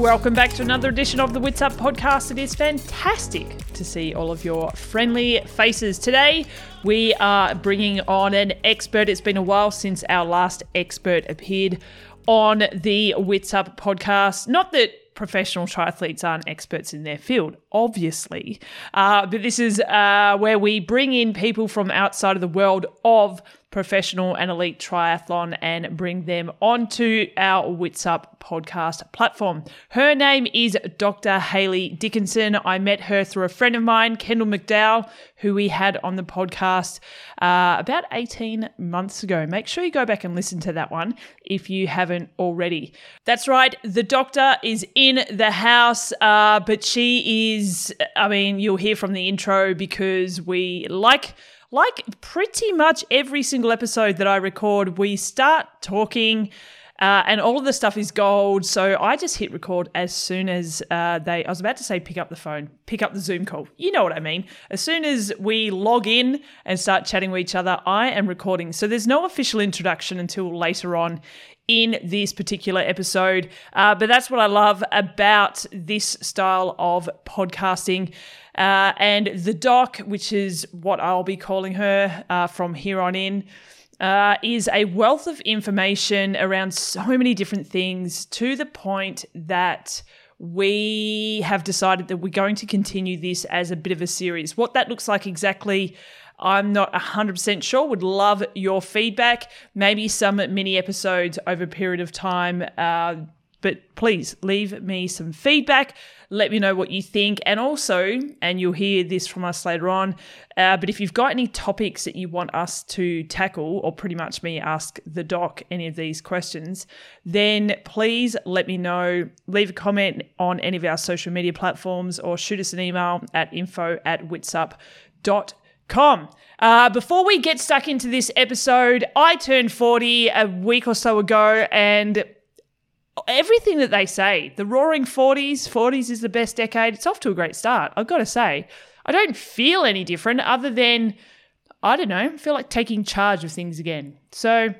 Welcome back to another edition of the Wits Up podcast. It is fantastic to see all of your friendly faces. Today, we are bringing on an expert. It's been a while since our last expert appeared on the Wits Up podcast. Not that professional triathletes aren't experts in their field, obviously, uh, but this is uh, where we bring in people from outside of the world of professional and elite triathlon and bring them onto our Wits Up podcast platform. Her name is Dr. Hayley Dickinson. I met her through a friend of mine, Kendall McDowell, who we had on the podcast uh, about 18 months ago. Make sure you go back and listen to that one if you haven't already. That's right, the doctor is in the house, uh, but she is, I mean, you'll hear from the intro because we like like pretty much every single episode that I record, we start talking. Uh, and all of the stuff is gold. So I just hit record as soon as uh, they, I was about to say pick up the phone, pick up the Zoom call. You know what I mean. As soon as we log in and start chatting with each other, I am recording. So there's no official introduction until later on in this particular episode. Uh, but that's what I love about this style of podcasting. Uh, and the doc, which is what I'll be calling her uh, from here on in, uh, is a wealth of information around so many different things to the point that we have decided that we're going to continue this as a bit of a series. What that looks like exactly, I'm not 100% sure. Would love your feedback. Maybe some mini episodes over a period of time. Uh, but please leave me some feedback. Let me know what you think. And also, and you'll hear this from us later on, uh, but if you've got any topics that you want us to tackle, or pretty much me ask the doc any of these questions, then please let me know. Leave a comment on any of our social media platforms or shoot us an email at info at witsup.com. Uh, before we get stuck into this episode, I turned 40 a week or so ago and everything that they say, the roaring 40s, 40s is the best decade, it's off to a great start. I've got to say, I don't feel any different other than, I don't know, feel like taking charge of things again. So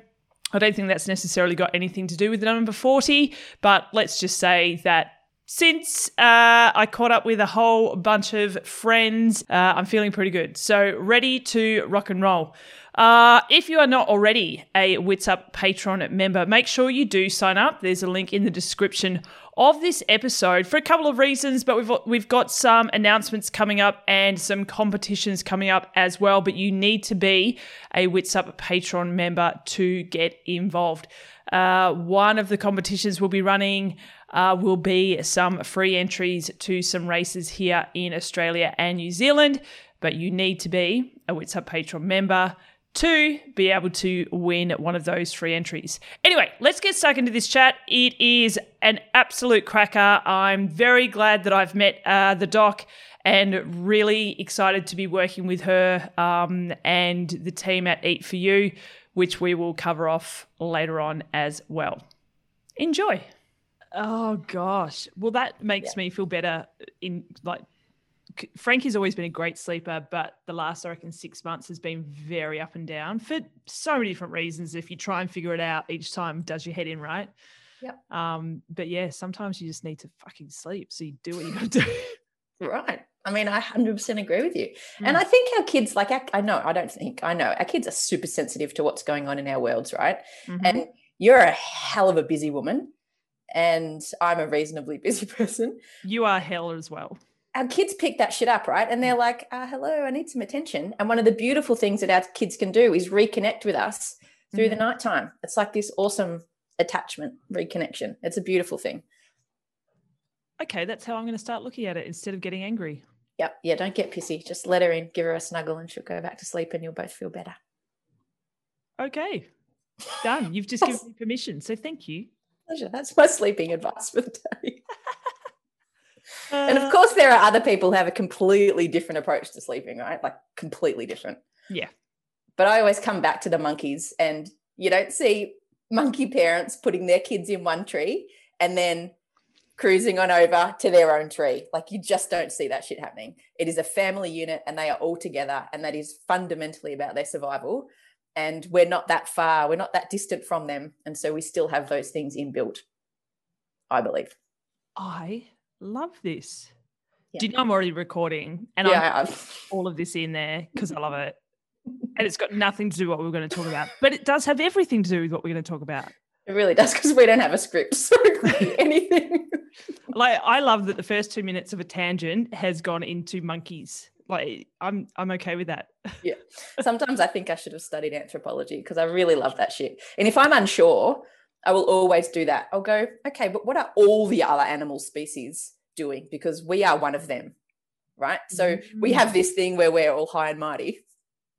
I don't think that's necessarily got anything to do with the number 40, but let's just say that since uh, I caught up with a whole bunch of friends, uh, I'm feeling pretty good. So, ready to rock and roll. Uh, if you are not already a Wits Up Patreon member, make sure you do sign up. There's a link in the description of this episode for a couple of reasons, but we've we've got some announcements coming up and some competitions coming up as well. But you need to be a Wits Up Patreon member to get involved. Uh, one of the competitions we'll be running uh, will be some free entries to some races here in Australia and New Zealand, but you need to be a Wits Up Patreon member to be able to win one of those free entries. Anyway, let's get stuck into this chat. It is an absolute cracker. I'm very glad that I've met uh, the doc and really excited to be working with her um, and the team at Eat For You, which we will cover off later on as well. Enjoy. Oh gosh. Well, that makes yeah. me feel better in like Frankie's always been a great sleeper, but the last, I reckon, six months has been very up and down for so many different reasons. If you try and figure it out each time, does your head in, right? Yep. Um, but yeah, sometimes you just need to fucking sleep. So you do what you got to do. right. I mean, I 100% agree with you. Mm. And I think our kids, like, I know, I don't think, I know, our kids are super sensitive to what's going on in our worlds, right? Mm-hmm. And you're a hell of a busy woman and I'm a reasonably busy person. You are hell as well. Our kids pick that shit up, right? And they're like, uh, hello, I need some attention. And one of the beautiful things that our kids can do is reconnect with us through mm-hmm. the nighttime. It's like this awesome attachment, reconnection. It's a beautiful thing. Okay, that's how I'm going to start looking at it instead of getting angry. Yep. Yeah, don't get pissy. Just let her in, give her a snuggle, and she'll go back to sleep and you'll both feel better. Okay. Done. You've just given me permission. So thank you pleasure. That's my sleeping advice for the day. Uh, and of course, there are other people who have a completely different approach to sleeping, right? Like completely different. Yeah. But I always come back to the monkeys, and you don't see monkey parents putting their kids in one tree and then cruising on over to their own tree. Like you just don't see that shit happening. It is a family unit and they are all together, and that is fundamentally about their survival. And we're not that far, we're not that distant from them. And so we still have those things inbuilt, I believe. I love this. Yeah. Do you know I'm already recording and yeah, I'm all of this in there because I love it. and it's got nothing to do with what we're going to talk about, but it does have everything to do with what we're going to talk about. It really does because we don't have a script. So anything. like I love that the first two minutes of a tangent has gone into monkeys. Like I'm I'm okay with that. yeah. Sometimes I think I should have studied anthropology because I really love that shit. And if I'm unsure, I will always do that. I'll go, okay, but what are all the other animal species doing? Because we are one of them. Right. So mm-hmm. we have this thing where we're all high and mighty.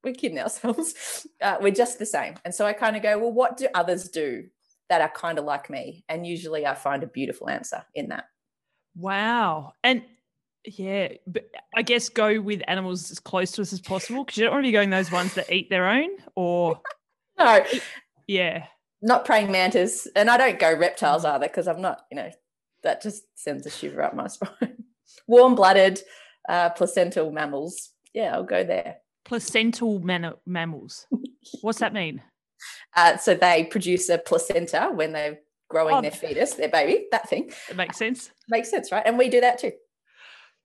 We're kidding ourselves. Uh, we're just the same. And so I kind of go, well, what do others do that are kind of like me? And usually I find a beautiful answer in that. Wow. And yeah, but I guess go with animals as close to us as possible because you don't want to be going those ones that eat their own or. no. Yeah. Not praying mantis. And I don't go reptiles either because I'm not, you know, that just sends a shiver up my spine. Warm blooded, uh, placental mammals. Yeah, I'll go there. Placental man- mammals. What's that mean? Uh, so they produce a placenta when they're growing oh, their fetus, their baby, that thing. It makes sense. Makes sense, right? And we do that too.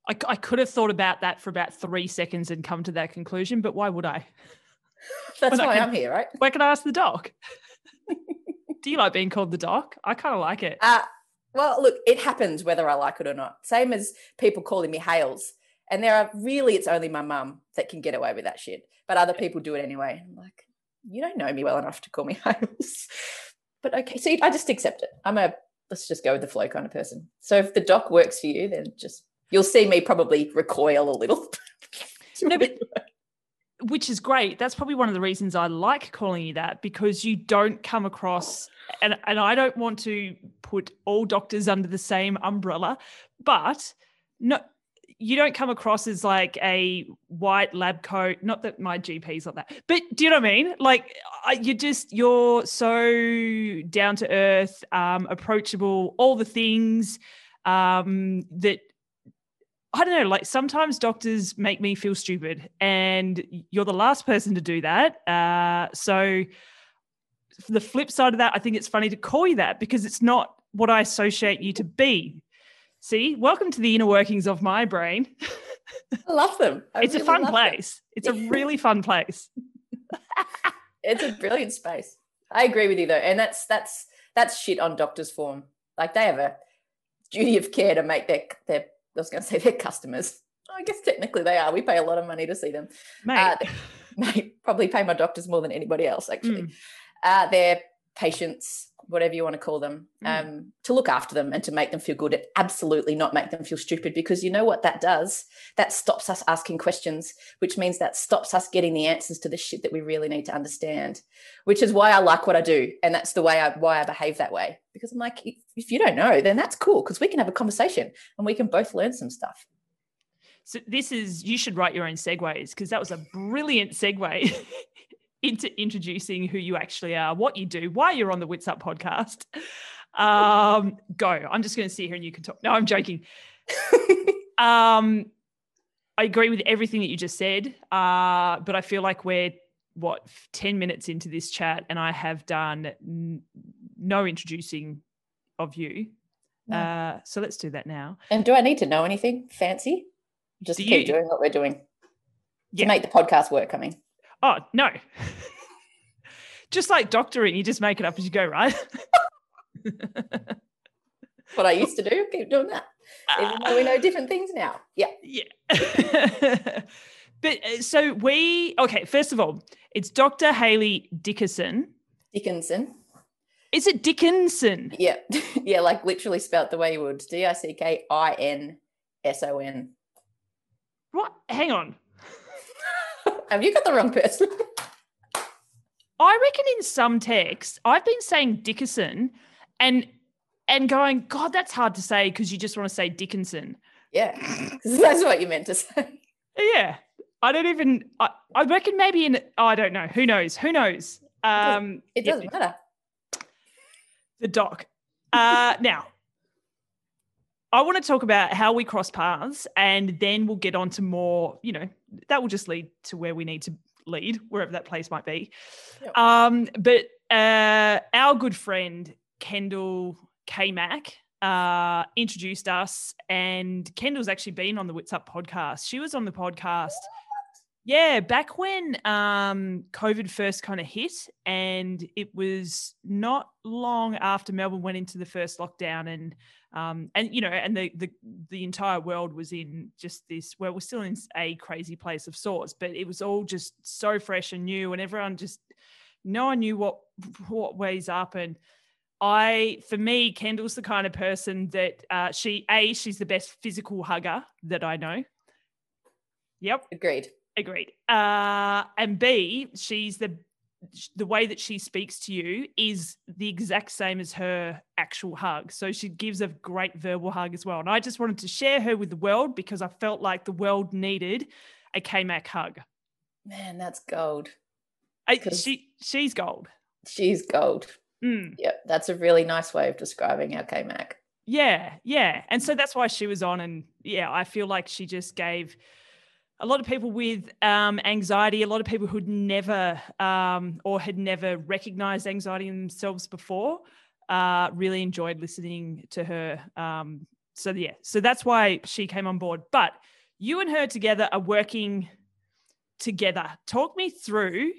I, I could have thought about that for about three seconds and come to that conclusion, but why would I? That's when why can, I'm here, right? Where can I ask the doc? do you like being called the doc? I kind of like it. Uh, well, look, it happens whether I like it or not. Same as people calling me Hales. And there are really, it's only my mum that can get away with that shit. But other people do it anyway. I'm like, you don't know me well enough to call me Hales. but okay, so I just accept it. I'm a let's just go with the flow kind of person. So if the doc works for you, then just you'll see me probably recoil a little. no, but which is great. That's probably one of the reasons I like calling you that because you don't come across and and I don't want to put all doctors under the same umbrella, but no you don't come across as like a white lab coat. Not that my GP's like that, but do you know what I mean? Like you just you're so down to earth, um, approachable, all the things um, that I don't know. Like sometimes doctors make me feel stupid, and you're the last person to do that. Uh, so the flip side of that, I think it's funny to call you that because it's not what I associate you to be. See, welcome to the inner workings of my brain. I love them. I it's really a fun place. It's a really fun place. it's a brilliant space. I agree with you though, and that's that's that's shit on doctors' form. Like they have a duty of care to make their their I was going to say their customers. I guess technically they are. We pay a lot of money to see them. Mate, uh, they, probably pay my doctors more than anybody else actually. Mm. Uh, their patients whatever you want to call them, mm. um, to look after them and to make them feel good and absolutely not make them feel stupid because you know what that does? That stops us asking questions, which means that stops us getting the answers to the shit that we really need to understand, which is why I like what I do. And that's the way I, why I behave that way. Because I'm like, if, if you don't know, then that's cool because we can have a conversation and we can both learn some stuff. So this is you should write your own segues because that was a brilliant segue into introducing who you actually are, what you do, why you're on the Wits Up podcast. Um, go. I'm just going to sit here and you can talk. No, I'm joking. um, I agree with everything that you just said, uh, but I feel like we're what 10 minutes into this chat and I have done n- no introducing of you. No. Uh, so let's do that now. And do I need to know anything fancy? Just do keep you? doing what we're doing yeah. to make the podcast work. I mean, Oh, no. just like doctoring, you just make it up as you go, right? what I used to do, keep doing that. Even though we know different things now. Yeah. Yeah. but uh, so we, okay, first of all, it's Dr. Hayley Dickerson. Dickinson. Is it Dickinson? Yeah. yeah, like literally spelt the way you would. D I C K I N S O N. What? Hang on. Have you got the wrong person? I reckon in some texts, I've been saying Dickerson and and going, God, that's hard to say because you just want to say Dickinson. Yeah, that's what you meant to say. Yeah, I don't even. I, I reckon maybe in. Oh, I don't know. Who knows? Who knows? Um, it doesn't, it doesn't matter. The doc. Uh, now, I want to talk about how we cross paths and then we'll get on to more, you know, that will just lead to where we need to lead, wherever that place might be. Yep. Um, but uh, our good friend, Kendall K Mac, uh, introduced us, and Kendall's actually been on the Wits Up podcast. She was on the podcast yeah, back when um, COVID first kind of hit, and it was not long after Melbourne went into the first lockdown, and um, and you know, and the the the entire world was in just this. Well, we're still in a crazy place of sorts, but it was all just so fresh and new, and everyone just no one knew what what ways up and. I, for me, Kendall's the kind of person that uh, she, A, she's the best physical hugger that I know. Yep. Agreed. Agreed. Uh, and B, she's the the way that she speaks to you is the exact same as her actual hug. So she gives a great verbal hug as well. And I just wanted to share her with the world because I felt like the world needed a KMAC hug. Man, that's gold. I, she she's gold. She's gold. Mm. Yep, that's a really nice way of describing our KMAC. Yeah, yeah. And so that's why she was on. And yeah, I feel like she just gave a lot of people with um, anxiety, a lot of people who'd never um, or had never recognized anxiety in themselves before, uh, really enjoyed listening to her. Um, so yeah, so that's why she came on board. But you and her together are working together. Talk me through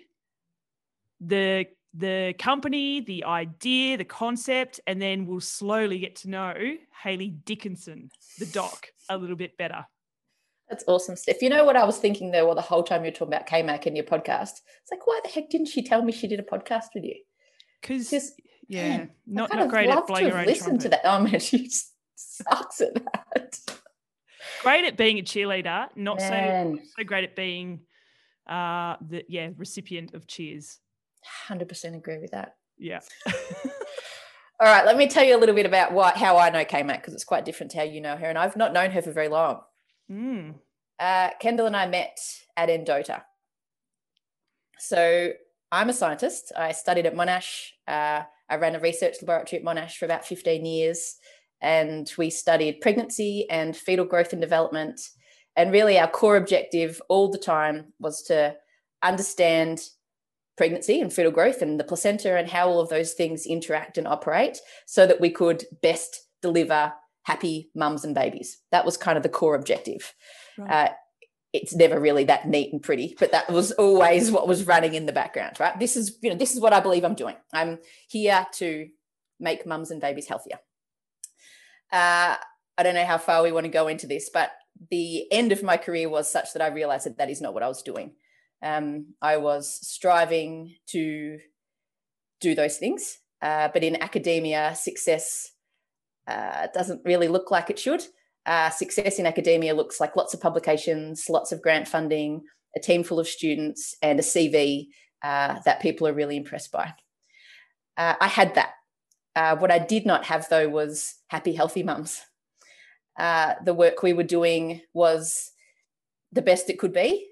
the the company, the idea, the concept, and then we'll slowly get to know Hayley Dickinson, the doc, a little bit better. That's awesome, Steph. You know what I was thinking though, well, the whole time you're talking about KMAC in your podcast? It's like, why the heck didn't she tell me she did a podcast with you? Because, yeah, man, not, not great at blowing her own Listen trumpet. to that. Oh man, she sucks at that. Great at being a cheerleader, not so so great at being uh the yeah recipient of cheers. Hundred percent agree with that. Yeah. All right, let me tell you a little bit about what how I know KMAC because it's quite different to how you know her, and I've not known her for very long. Mm. Uh, Kendall and I met at Endota. So I'm a scientist. I studied at Monash. Uh, I ran a research laboratory at Monash for about 15 years. And we studied pregnancy and fetal growth and development. And really, our core objective all the time was to understand pregnancy and fetal growth and the placenta and how all of those things interact and operate so that we could best deliver happy mums and babies. That was kind of the core objective. Right. Uh, it's never really that neat and pretty, but that was always what was running in the background, right? This is, you know, this is what I believe I'm doing. I'm here to make mums and babies healthier. Uh, I don't know how far we want to go into this, but the end of my career was such that I realized that that is not what I was doing. Um, I was striving to do those things, uh, but in academia, success uh, doesn't really look like it should. Uh, success in academia looks like lots of publications, lots of grant funding, a team full of students, and a CV uh, that people are really impressed by. Uh, I had that. Uh, what I did not have, though, was happy, healthy mums. Uh, the work we were doing was the best it could be.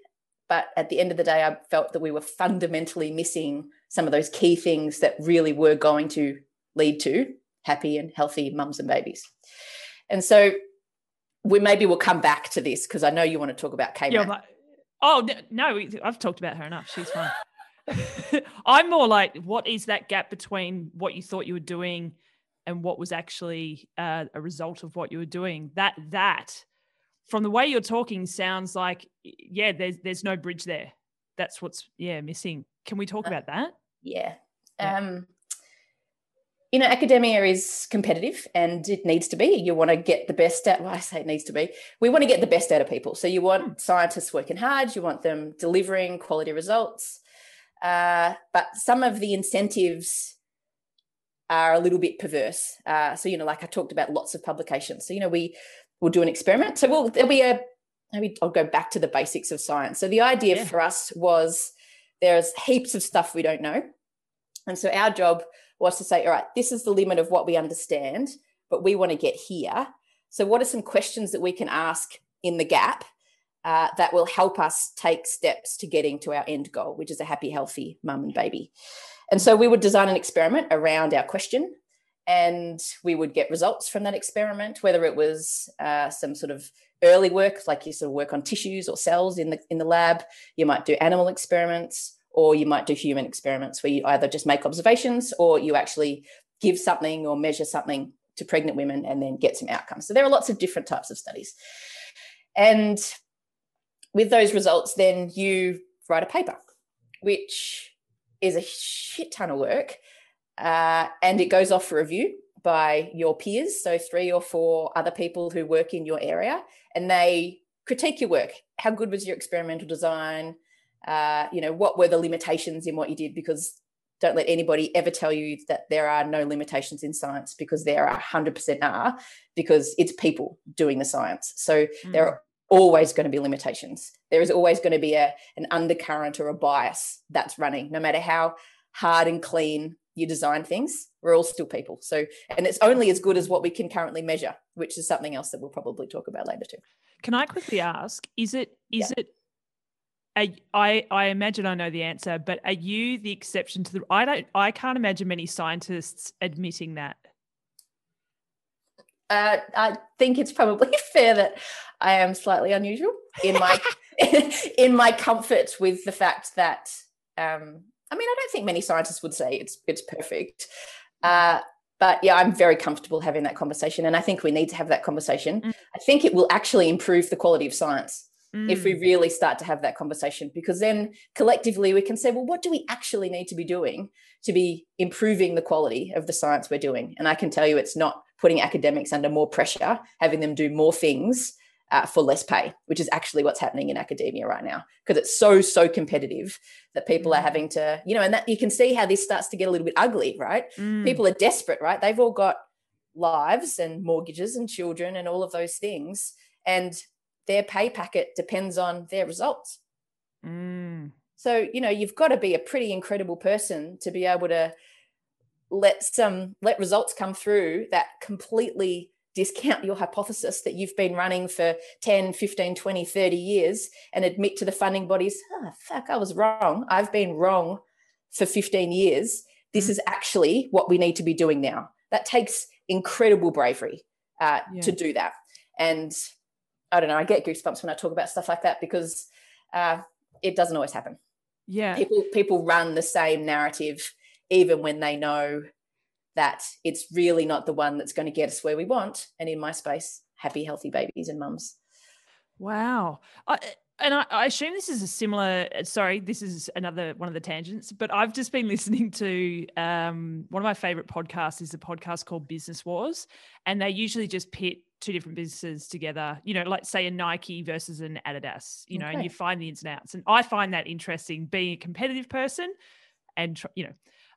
But at the end of the day, I felt that we were fundamentally missing some of those key things that really were going to lead to happy and healthy mums and babies. And so we maybe we'll come back to this because I know you want to talk about Kate. Yeah, oh no, I've talked about her enough. She's fine. I'm more like, what is that gap between what you thought you were doing and what was actually uh, a result of what you were doing? That that, from the way you're talking, sounds like yeah, there's there's no bridge there. That's what's yeah missing. Can we talk uh, about that? Yeah. yeah. Um, you know, academia is competitive and it needs to be. You want to get the best out. Well, I say it needs to be. We want to get the best out of people. So you want hmm. scientists working hard. You want them delivering quality results. Uh, but some of the incentives are a little bit perverse. Uh, so you know, like I talked about, lots of publications. So you know, we will do an experiment. So we'll there'll be a maybe I'll go back to the basics of science. So the idea yeah. for us was there's heaps of stuff we don't know, and so our job was to say, all right, this is the limit of what we understand, but we want to get here. So, what are some questions that we can ask in the gap uh, that will help us take steps to getting to our end goal, which is a happy, healthy mum and baby? And so, we would design an experiment around our question. and we would get results from that experiment, whether it was uh, some sort of early work, like you sort of work on tissues or cells in the in the lab. You might do animal experiments, or you might do human experiments where you either just make observations or you actually give something or measure something to pregnant women and then get some outcomes. So there are lots of different types of studies, and with those results, then you write a paper, which is a shit ton of work uh, and it goes off for review by your peers, so three or four other people who work in your area, and they critique your work. How good was your experimental design? Uh, you know, what were the limitations in what you did? Because don't let anybody ever tell you that there are no limitations in science because there are 100% are because it's people doing the science. So mm. there are always going to be limitations. There is always going to be a, an undercurrent or a bias that's running, no matter how hard and clean you design things we're all still people so and it's only as good as what we can currently measure which is something else that we'll probably talk about later too can i quickly ask is it is yeah. it a, I, I imagine I know the answer, but are you the exception to the? I don't. I can't imagine many scientists admitting that. Uh, I think it's probably fair that I am slightly unusual in my in my comfort with the fact that um, I mean, I don't think many scientists would say it's it's perfect. Uh, but yeah, I'm very comfortable having that conversation, and I think we need to have that conversation. Mm. I think it will actually improve the quality of science mm. if we mm. really start to have that conversation, because then collectively we can say, well, what do we actually need to be doing to be improving the quality of the science we're doing? And I can tell you, it's not putting academics under more pressure, having them do more things uh, for less pay, which is actually what's happening in academia right now because it's so so competitive that people mm. are having to, you know, and that you can see how this starts to get a little bit ugly, right? Mm. People are desperate, right? They've all got lives and mortgages and children and all of those things, and their pay packet depends on their results. Mm. So you know, you've got to be a pretty incredible person to be able to let some let results come through that completely discount your hypothesis that you've been running for 10, 15, 20, 30 years and admit to the funding bodies, oh, fuck, I was wrong. I've been wrong for 15 years. This mm-hmm. is actually what we need to be doing now. That takes incredible bravery uh, yeah. to do that. And I don't know, I get goosebumps when I talk about stuff like that because uh, it doesn't always happen. Yeah. People people run the same narrative even when they know that it's really not the one that's going to get us where we want. And in my space, happy, healthy babies and mums. Wow. I, and I, I, assume this is a similar sorry this is another one of the tangents but i've just been listening to um, one of my favorite podcasts is a podcast called business wars and they usually just pit two different businesses together you know like say a nike versus an adidas you know okay. and you find the ins and outs and i find that interesting being a competitive person and you know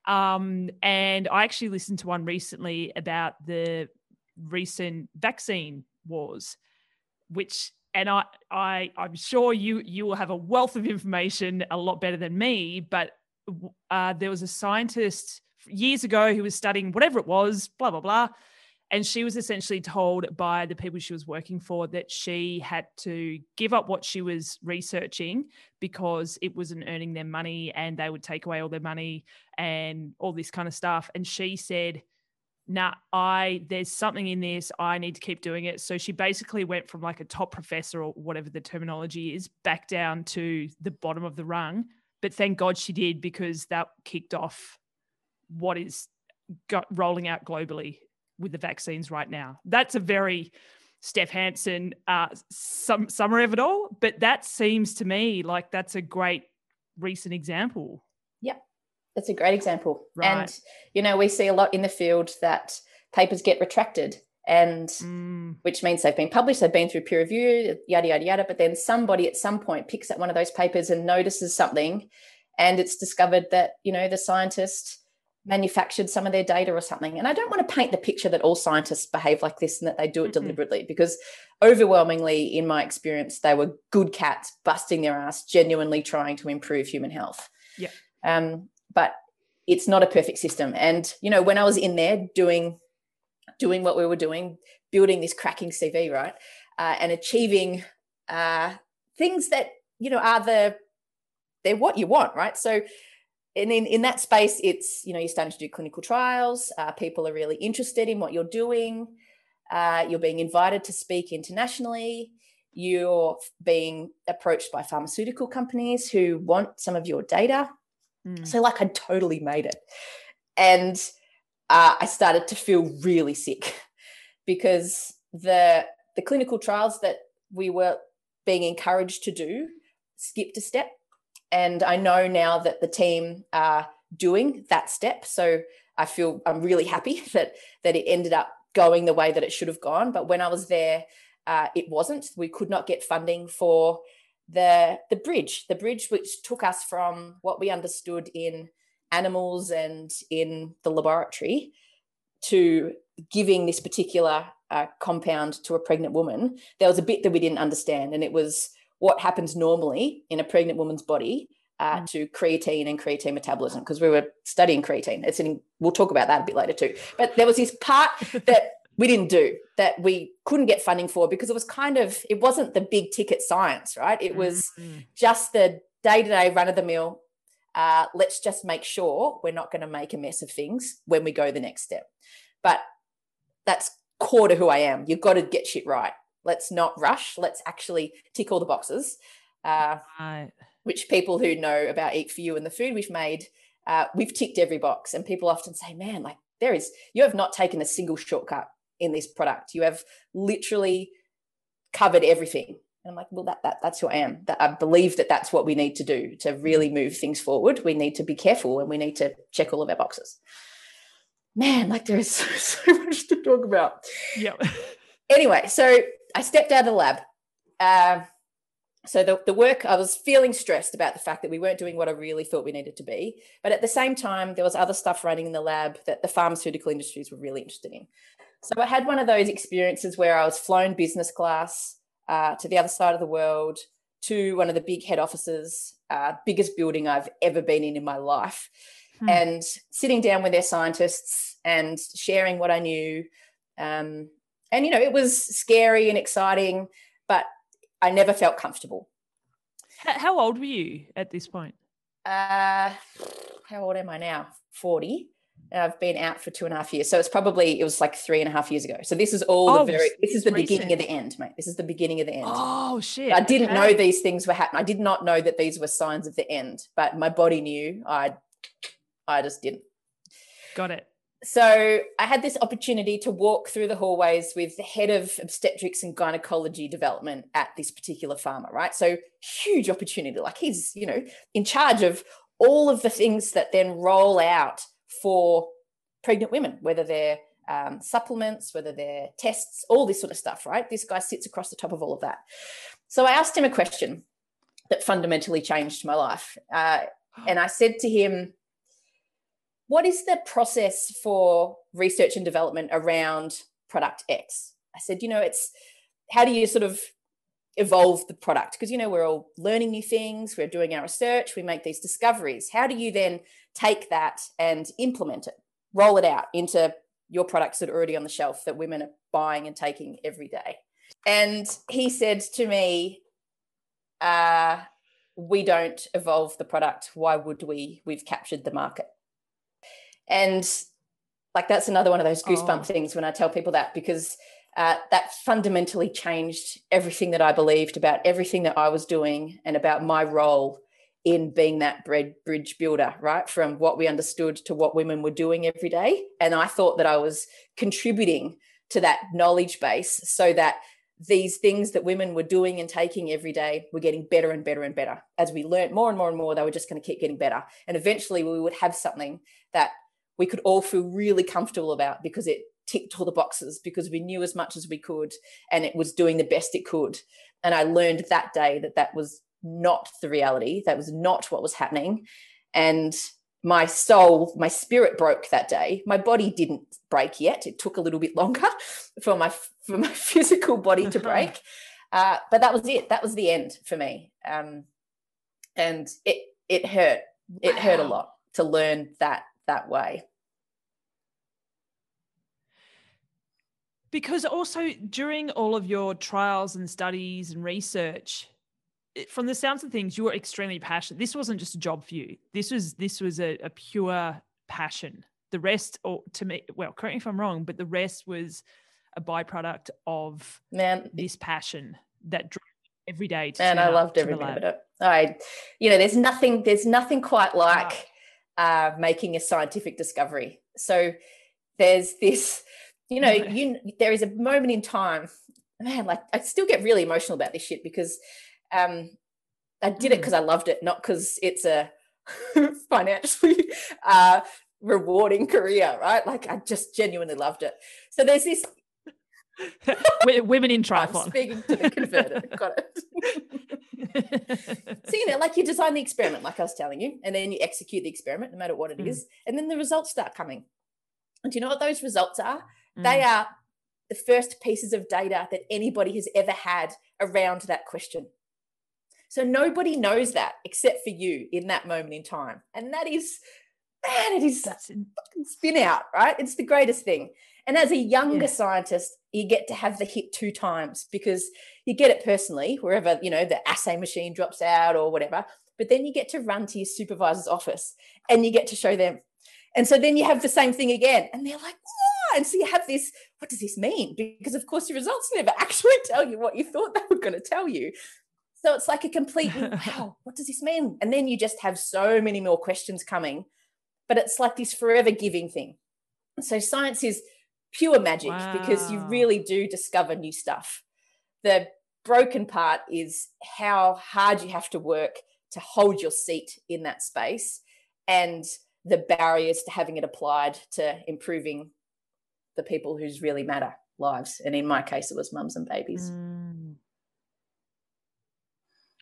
um, and I actually listened to one recently about the recent vaccine wars, which and I, I I'm sure you you will have a wealth of information a lot better than me, but uh, there was a scientist years ago who was studying whatever it was, blah blah blah, and she was essentially told by the people she was working for that she had to give up what she was researching because it wasn't earning them money and they would take away all their money and all this kind of stuff. And she said, nah, I there's something in this. I need to keep doing it. So she basically went from like a top professor or whatever the terminology is back down to the bottom of the rung. But thank God she did because that kicked off what is rolling out globally with the vaccines right now. That's a very Steph Hansen uh, some summary of it all, but that seems to me like that's a great recent example. Yep, that's a great example. Right. And you know, we see a lot in the field that papers get retracted and mm. which means they've been published, they've been through peer review, yada yada yada. But then somebody at some point picks up one of those papers and notices something, and it's discovered that you know the scientist manufactured some of their data or something. And I don't want to paint the picture that all scientists behave like this and that they do it mm-hmm. deliberately, because overwhelmingly, in my experience, they were good cats busting their ass, genuinely trying to improve human health. Yeah. Um, but it's not a perfect system. And you know, when I was in there doing doing what we were doing, building this cracking CV, right, uh, and achieving uh, things that you know are the they're what you want, right? So and in, in that space, it's, you know, you're starting to do clinical trials. Uh, people are really interested in what you're doing. Uh, you're being invited to speak internationally. You're being approached by pharmaceutical companies who want some of your data. Mm. So, like, I totally made it. And uh, I started to feel really sick because the the clinical trials that we were being encouraged to do skipped a step and I know now that the team are doing that step. So I feel I'm really happy that that it ended up going the way that it should have gone. But when I was there, uh, it wasn't. We could not get funding for the the bridge, the bridge which took us from what we understood in animals and in the laboratory to giving this particular uh, compound to a pregnant woman. There was a bit that we didn't understand, and it was what happens normally in a pregnant woman's body uh, mm. to creatine and creatine metabolism because we were studying creatine. It's in, we'll talk about that a bit later too. But there was this part that we didn't do that we couldn't get funding for because it was kind of it wasn't the big ticket science, right? It was mm-hmm. just the day to day run of the mill. Uh, let's just make sure we're not going to make a mess of things when we go the next step. But that's core to who I am. You've got to get shit right. Let's not rush. Let's actually tick all the boxes. Uh, right. Which people who know about Eat for You and the food we've made, uh, we've ticked every box. And people often say, man, like there is, you have not taken a single shortcut in this product. You have literally covered everything. And I'm like, well, that, that that's who I am. That I believe that that's what we need to do to really move things forward. We need to be careful and we need to check all of our boxes. Man, like there is so, so much to talk about. Yeah. anyway, so I stepped out of the lab. Uh, so the, the work, I was feeling stressed about the fact that we weren't doing what I really thought we needed to be. But at the same time, there was other stuff running in the lab that the pharmaceutical industries were really interested in. So I had one of those experiences where I was flown business class uh, to the other side of the world to one of the big head offices, uh, biggest building I've ever been in in my life, hmm. and sitting down with their scientists and sharing what I knew. Um, and you know it was scary and exciting but i never felt comfortable how old were you at this point uh how old am i now 40 I've been out for two and a half years. So it's probably it was like three and a half years ago. So this is all oh, the very this is the recent. beginning of the end, mate. This is the beginning of the end. Oh shit. I didn't okay. know these things were happening. I did not know that these were signs of the end, but my body knew. I I just didn't. Got it so I had this opportunity to walk through the hallways with the head of obstetrics and gynecology development at this particular pharma, right? So huge opportunity. Like he's, you know, in charge of all of the things that then roll out for pregnant women, whether they're um, supplements, whether they're tests, all this sort of stuff, right? This guy sits across the top of all of that. So I asked him a question that fundamentally changed my life. Uh, and I said to him, what is the process for research and development around product X? I said, you know, it's how do you sort of evolve the product? Because, you know, we're all learning new things, we're doing our research, we make these discoveries. How do you then take that and implement it, roll it out into your products that are already on the shelf that women are buying and taking every day? And he said to me, uh, we don't evolve the product. Why would we? We've captured the market. And like that's another one of those goosebump oh. things when I tell people that because uh, that fundamentally changed everything that I believed about everything that I was doing and about my role in being that bread bridge builder, right? From what we understood to what women were doing every day. And I thought that I was contributing to that knowledge base so that these things that women were doing and taking every day were getting better and better and better. As we learned more and more and more, they were just going to keep getting better. And eventually we would have something that we could all feel really comfortable about because it ticked all the boxes because we knew as much as we could and it was doing the best it could. And I learned that day that that was not the reality, that was not what was happening. And my soul, my spirit broke that day. My body didn't break yet. It took a little bit longer for my for my physical body to break. Uh, but that was it. That was the end for me. Um, and it it hurt. It wow. hurt a lot to learn that that way. Because also during all of your trials and studies and research, from the sounds of things, you were extremely passionate. This wasn't just a job for you. This was this was a, a pure passion. The rest, or to me, well, correct me if I'm wrong, but the rest was a byproduct of man this passion that drove every day. To and I loved every minute of it. I, you know, there's nothing, there's nothing quite like uh, making a scientific discovery. So there's this, you know, you there is a moment in time, man. Like I still get really emotional about this shit because um, I did it because mm. I loved it, not because it's a financially uh, rewarding career, right? Like I just genuinely loved it. So there's this women in triathlon. I'm speaking to the converted. Got it. so you know, like you design the experiment, like I was telling you, and then you execute the experiment, no matter what it mm. is, and then the results start coming. And do you know what those results are? Mm. They are the first pieces of data that anybody has ever had around that question. So nobody knows that except for you in that moment in time, and that is, man, it is such a spin out, right? It's the greatest thing. And as a younger yeah. scientist, you get to have the hit two times because you get it personally, wherever, you know, the assay machine drops out or whatever. But then you get to run to your supervisor's office and you get to show them. And so then you have the same thing again. And they're like, Whoa! And so you have this, what does this mean? Because of course your results never actually tell you what you thought they were going to tell you. So it's like a complete, wow, what does this mean? And then you just have so many more questions coming. But it's like this forever giving thing. So science is pure magic wow. because you really do discover new stuff. The broken part is how hard you have to work to hold your seat in that space and the barriers to having it applied to improving the people whose really matter lives. And in my case, it was mums and babies. Mm.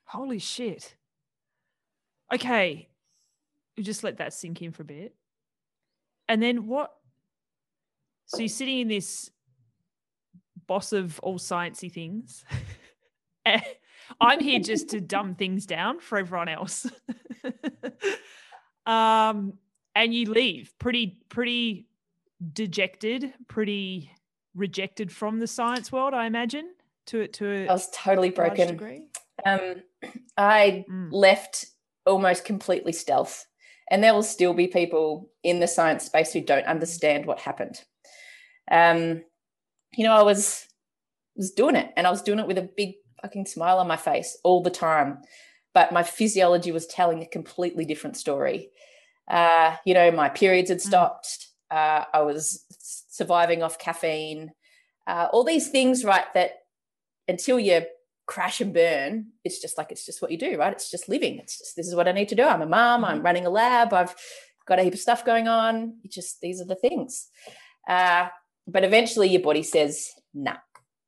Holy shit. Okay. You just let that sink in for a bit. And then what so you're sitting in this boss of all sciencey things. I'm here just to dumb things down for everyone else. um, and you leave pretty, pretty dejected, pretty rejected from the science world, I imagine. To it to a I was totally broken. Um, I mm. left almost completely stealth, and there will still be people in the science space who don't understand what happened um, you know, I was was doing it, and I was doing it with a big fucking smile on my face all the time. But my physiology was telling a completely different story. Uh, you know, my periods had mm. Uh, I was surviving off caffeine. Uh, all these things, right? That until you crash and burn, it's just like it's just what you do, right? It's just living. It's just this is what I need to do. I'm a mom. I'm mm-hmm. running a lab. I've got a heap of stuff going on. It's just these are the things. Uh, but eventually your body says, nah,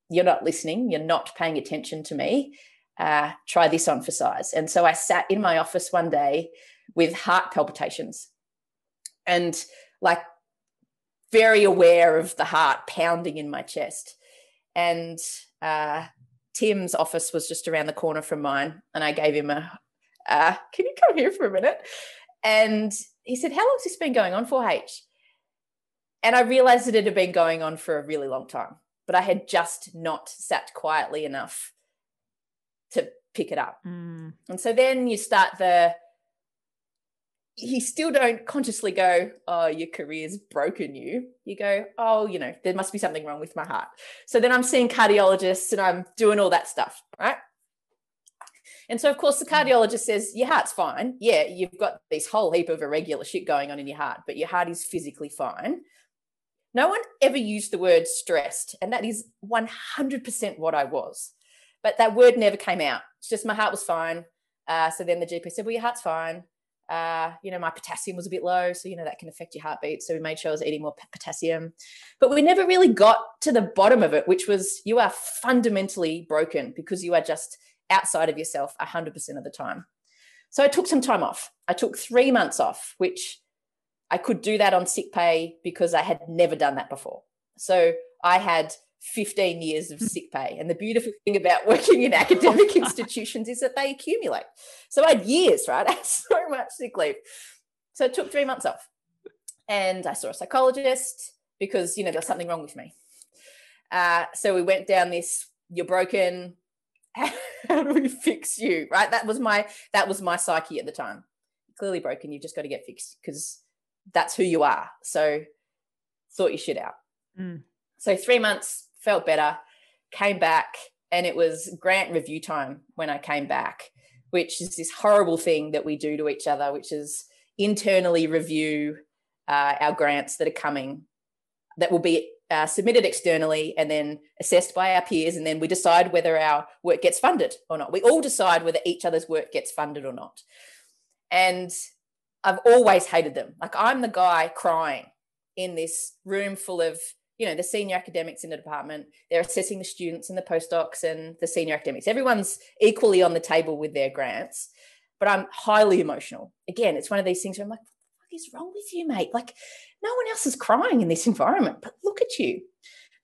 you're not listening. You're not paying attention to me. Uh, try this on for size. And so I sat in my office one day with heart palpitations and like very aware of the heart pounding in my chest. And uh, Tim's office was just around the corner from mine. And I gave him a, uh, can you come here for a minute? And he said, How long's this been going on for, H? And I realized that it had been going on for a really long time, but I had just not sat quietly enough to pick it up. Mm. And so then you start the, you still don't consciously go, oh, your career's broken you. You go, oh, you know, there must be something wrong with my heart. So then I'm seeing cardiologists and I'm doing all that stuff, right? And so, of course, the mm. cardiologist says, Your heart's fine. Yeah, you've got this whole heap of irregular shit going on in your heart, but your heart is physically fine. No one ever used the word stressed, and that is 100% what I was. But that word never came out. It's just my heart was fine. Uh, so then the GP said, Well, your heart's fine. Uh, you know, my potassium was a bit low. So, you know, that can affect your heartbeat. So we made sure I was eating more potassium. But we never really got to the bottom of it, which was you are fundamentally broken because you are just outside of yourself 100% of the time. So I took some time off. I took three months off, which I could do that on sick pay because I had never done that before. So I had 15 years of sick pay. And the beautiful thing about working in academic institutions is that they accumulate. So I had years, right? I had so much sick leave. So I took three months off and I saw a psychologist because, you know, there was something wrong with me. Uh, so we went down this, you're broken. how do we fix you? Right. That was my that was my psyche at the time. Clearly broken. You've just got to get fixed because that's who you are. So thought your shit out. Mm. So three months felt better, came back, and it was grant review time when I came back, which is this horrible thing that we do to each other, which is internally review uh, our grants that are coming that will be uh, submitted externally and then assessed by our peers and then we decide whether our work gets funded or not. We all decide whether each other's work gets funded or not. And i've always hated them. Like i'm the guy crying in this room full of you know the senior academics in the department they're assessing the students and the postdocs and the senior academics everyone's equally on the table with their grants but i'm highly emotional again it's one of these things where i'm like what is wrong with you mate like no one else is crying in this environment, but look at you.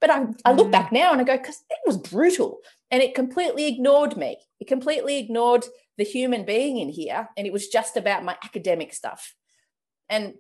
But I, I look mm. back now and I go, because it was brutal and it completely ignored me. It completely ignored the human being in here. And it was just about my academic stuff. And,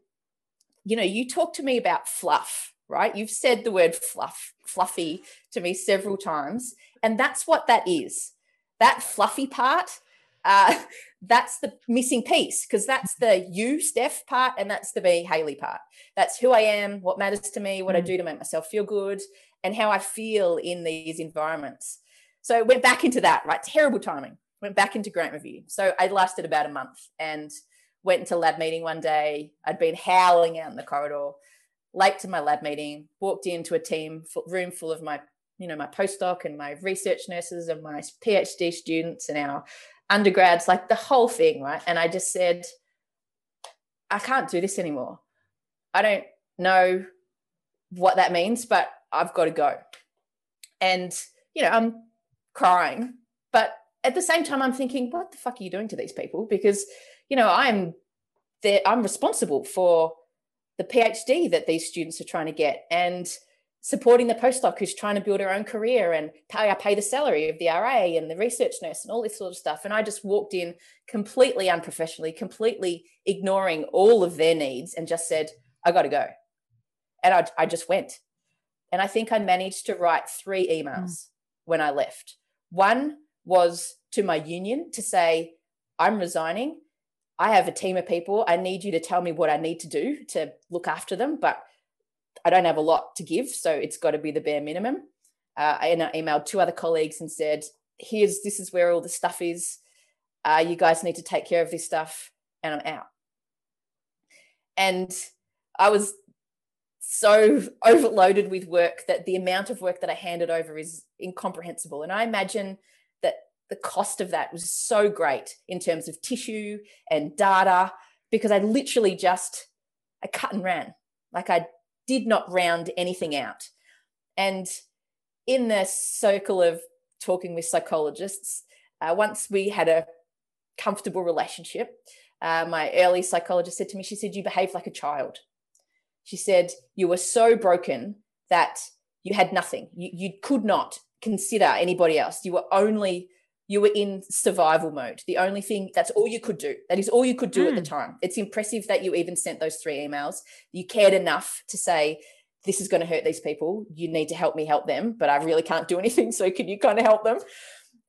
you know, you talk to me about fluff, right? You've said the word fluff, fluffy to me several times. And that's what that is. That fluffy part uh, that's the missing piece because that's the you, Steph part, and that's the me, Hayley part. That's who I am, what matters to me, what mm. I do to make myself feel good, and how I feel in these environments. So went back into that, right? Terrible timing. Went back into grant review. So I lasted about a month and went into lab meeting one day. I'd been howling out in the corridor, late to my lab meeting, walked into a team room full of my you know my postdoc and my research nurses and my phd students and our undergrads, like the whole thing, right? And I just said, I can't do this anymore. I don't know what that means, but I've got to go. And, you know, I'm crying, but at the same time, I'm thinking, what the fuck are you doing to these people? Because, you know, I'm there, I'm responsible for the PhD that these students are trying to get. And supporting the postdoc who's trying to build her own career and pay I pay the salary of the RA and the research nurse and all this sort of stuff. And I just walked in completely unprofessionally, completely ignoring all of their needs and just said, I got to go. And I, I just went. And I think I managed to write three emails mm. when I left. One was to my union to say, I'm resigning. I have a team of people. I need you to tell me what I need to do to look after them. But I don't have a lot to give, so it's got to be the bare minimum. Uh, and I emailed two other colleagues and said, "Here's this is where all the stuff is. Uh, you guys need to take care of this stuff, and I'm out." And I was so overloaded with work that the amount of work that I handed over is incomprehensible. And I imagine the cost of that was so great in terms of tissue and data because I literally just I cut and ran. Like I did not round anything out. And in the circle of talking with psychologists, uh, once we had a comfortable relationship, uh, my early psychologist said to me, she said, You behave like a child. She said, You were so broken that you had nothing. You, you could not consider anybody else. You were only you were in survival mode. The only thing that's all you could do. That is all you could do mm. at the hmm. time. It's impressive that you even sent those three emails. You cared enough to say, this is going to hurt these people. You need to help me help them, but I really can't do anything. So can you kind of help them?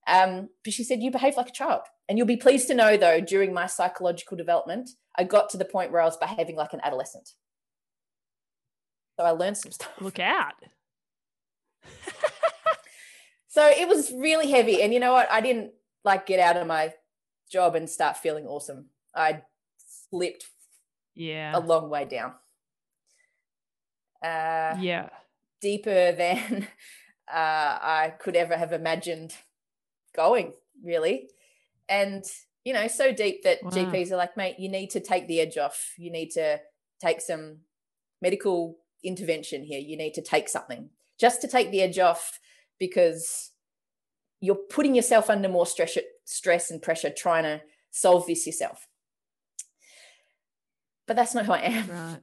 Um, but she said, you behave like a child. And you'll be pleased to know, though, during my psychological development, I got to the point where I was behaving like an adolescent. So I learned some stuff. Look out. So it was really heavy. And you know what? I didn't like get out of my job and start feeling awesome. I slipped yeah a long way down. Uh, yeah. Deeper than uh, I could ever have imagined going, really. And, you know, so deep that wow. GPs are like, mate, you need to take the edge off. You need to take some medical intervention here. You need to take something just to take the edge off because you're putting yourself under more stress, stress and pressure trying to solve this yourself. But that's not who I am. Right.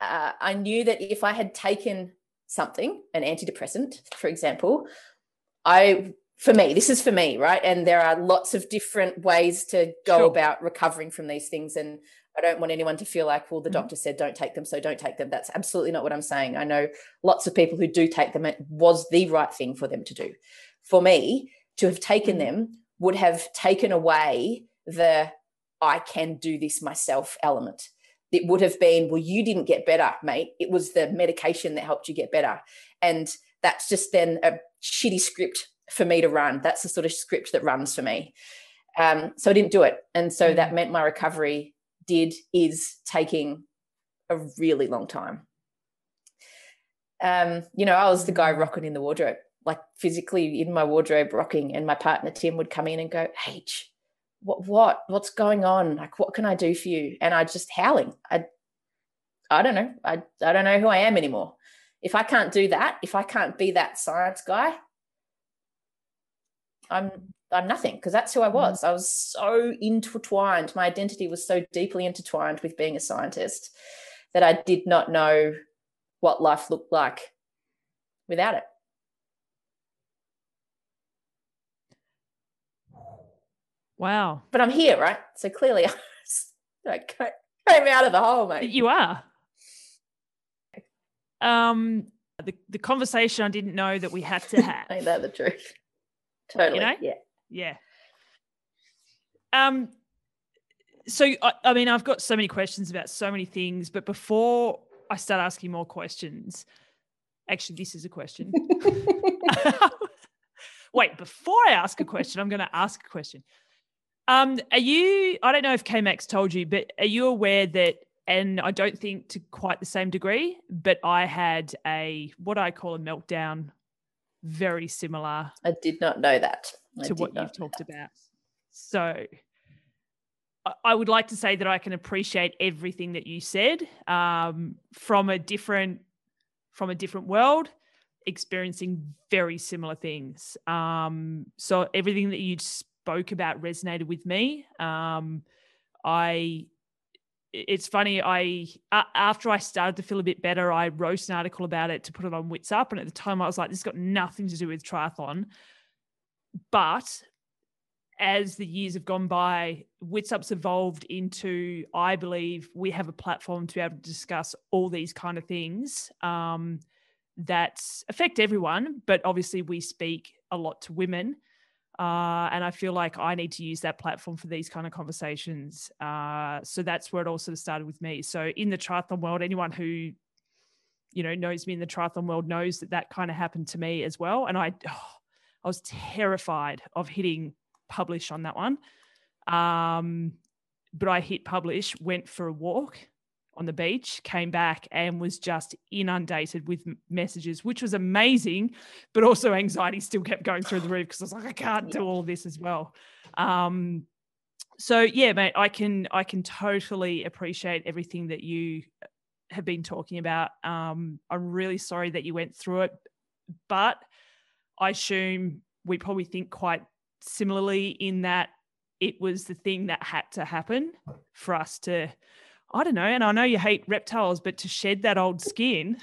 Uh, I knew that if I had taken something, an antidepressant, for example, I for me, this is for me, right? And there are lots of different ways to go sure. about recovering from these things. And I don't want anyone to feel like, well, the mm-hmm. doctor said don't take them, so don't take them. That's absolutely not what I'm saying. I know lots of people who do take them. It was the right thing for them to do. For me, to have taken mm-hmm. them would have taken away the I can do this myself element. It would have been, well, you didn't get better, mate. It was the medication that helped you get better. And that's just then a shitty script for me to run. That's the sort of script that runs for me. Um, so I didn't do it. And so mm. that meant my recovery did, is taking a really long time. Um, you know, I was the guy rocking in the wardrobe, like physically in my wardrobe rocking, and my partner Tim would come in and go, H, what, what, what's going on? Like, what can I do for you? And I just howling. I, I don't know. I, I don't know who I am anymore. If I can't do that, if I can't be that science guy, I'm I'm nothing because that's who I mm. was. I was so intertwined. My identity was so deeply intertwined with being a scientist that I did not know what life looked like without it. Wow. But I'm here, right? So clearly I came out of the hole, mate. You are. Um the, the conversation I didn't know that we had to have. Ain't that the truth? Totally. You know? Yeah. Yeah. Um so I, I mean I've got so many questions about so many things, but before I start asking more questions, actually this is a question. Wait, before I ask a question, I'm going to ask a question. Um, are you? I don't know if KMax told you, but are you aware that? And I don't think to quite the same degree, but I had a what I call a meltdown, very similar. I did not know that I to what you've talked that. about. So I would like to say that I can appreciate everything that you said um, from a different from a different world, experiencing very similar things. Um, so everything that you spoke about resonated with me. Um, I it's funny i after i started to feel a bit better i wrote an article about it to put it on wits up and at the time i was like this has got nothing to do with triathlon. But as the years have gone by wits up's evolved into i believe we have a platform to be able to discuss all these kind of things um, that affect everyone but obviously we speak a lot to women uh, and I feel like I need to use that platform for these kind of conversations. Uh, so that's where it all sort of started with me. So in the triathlon world, anyone who you know knows me in the triathlon world knows that that kind of happened to me as well. And I, oh, I was terrified of hitting publish on that one. Um, but I hit publish, went for a walk, on the beach, came back and was just inundated with messages, which was amazing, but also anxiety still kept going through the roof because I was like, I can't do all this as well. Um, so yeah, mate, I can I can totally appreciate everything that you have been talking about. Um, I'm really sorry that you went through it, but I assume we probably think quite similarly in that it was the thing that had to happen for us to I don't know, and I know you hate reptiles, but to shed that old skin,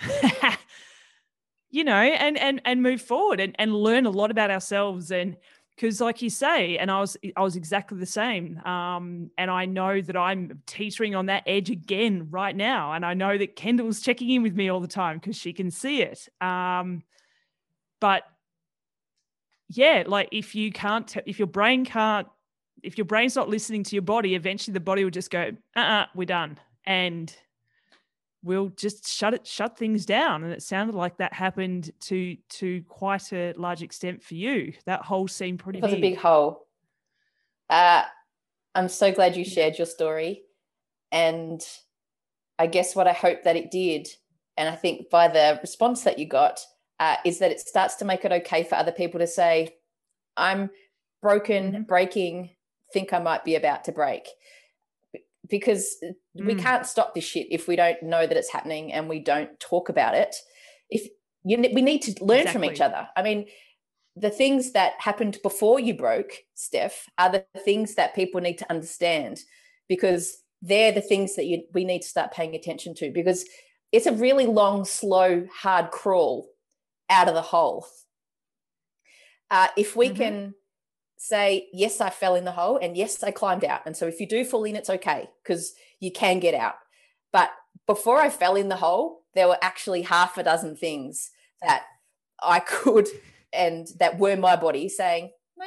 you know, and and and move forward and, and learn a lot about ourselves. And because like you say and i was i was exactly the same um, and i know that i'm teetering on that edge again right now. And i know that kendall's checking in with me all the time because she can see it. Um, but yeah like if you can't t- if your brain can't if your brain's not listening to your body, eventually the body will just go, uh uh-uh, we're done. And we'll just shut it, shut things down. And it sounded like that happened to to quite a large extent for you. That hole seemed pretty it was big. a big hole. Uh, I'm so glad you shared your story. And I guess what I hope that it did, and I think by the response that you got, uh, is that it starts to make it okay for other people to say, I'm broken, mm-hmm. breaking, think I might be about to break. Because mm. we can't stop this shit if we don't know that it's happening and we don't talk about it. If you, we need to learn exactly. from each other. I mean, the things that happened before you broke, Steph, are the things that people need to understand because they're the things that you, we need to start paying attention to because it's a really long, slow, hard crawl out of the hole. Uh, if we mm-hmm. can say, yes, I fell in the hole and yes, I climbed out. And so if you do fall in, it's okay because you can get out. But before I fell in the hole, there were actually half a dozen things that I could and that were my body saying, no,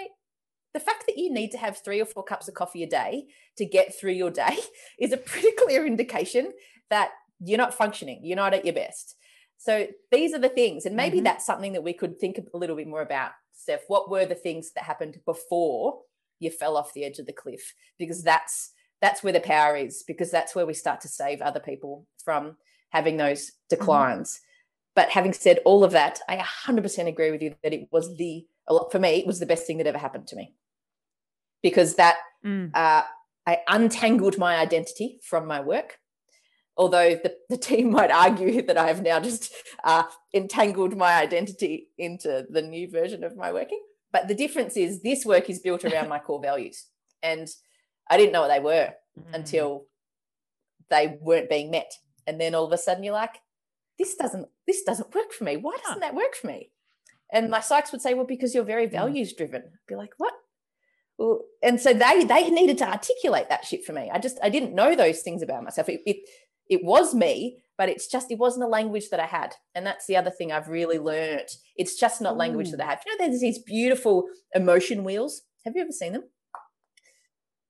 the fact that you need to have three or four cups of coffee a day to get through your day is a pretty clear indication that you're not functioning, you're not at your best. So these are the things, and maybe mm-hmm. that's something that we could think a little bit more about. Steph, what were the things that happened before you fell off the edge of the cliff? Because that's that's where the power is. Because that's where we start to save other people from having those mm-hmm. declines. Mm-hmm. But having said all of that, I 100% agree with you that it was the for me it was the best thing that ever happened to me because that mm. uh, I untangled my identity from my work although the, the team might argue that I have now just uh, entangled my identity into the new version of my working. But the difference is this work is built around my core values. And I didn't know what they were mm. until they weren't being met. And then all of a sudden you're like, this doesn't this doesn't work for me. Why doesn't that work for me? And my psychs would say, well, because you're very mm. values driven. I'd be like, what? Well, and so they they needed to articulate that shit for me. I just I didn't know those things about myself. It, it it was me, but it's just it wasn't a language that I had. And that's the other thing I've really learned. It's just not language that I mm. have. You know, there's these beautiful emotion wheels. Have you ever seen them?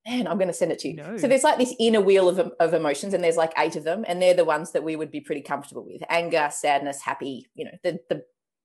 Man, I'm going to send it to you. No. So there's like this inner wheel of, of emotions, and there's like eight of them, and they're the ones that we would be pretty comfortable with: anger, sadness, happy. You know, the the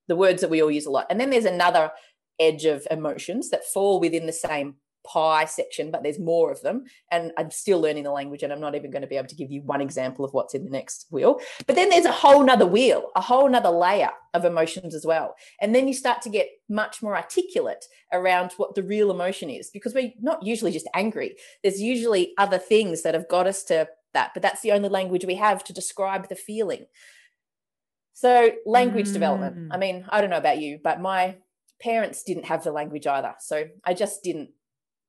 the words that we all use a lot. And then there's another edge of emotions that fall within the same pie section, but there's more of them. And I'm still learning the language, and I'm not even going to be able to give you one example of what's in the next wheel. But then there's a whole nother wheel, a whole nother layer of emotions as well. And then you start to get much more articulate around what the real emotion is, because we're not usually just angry. There's usually other things that have got us to that, but that's the only language we have to describe the feeling. So, language mm. development. I mean, I don't know about you, but my parents didn't have the language either. So, I just didn't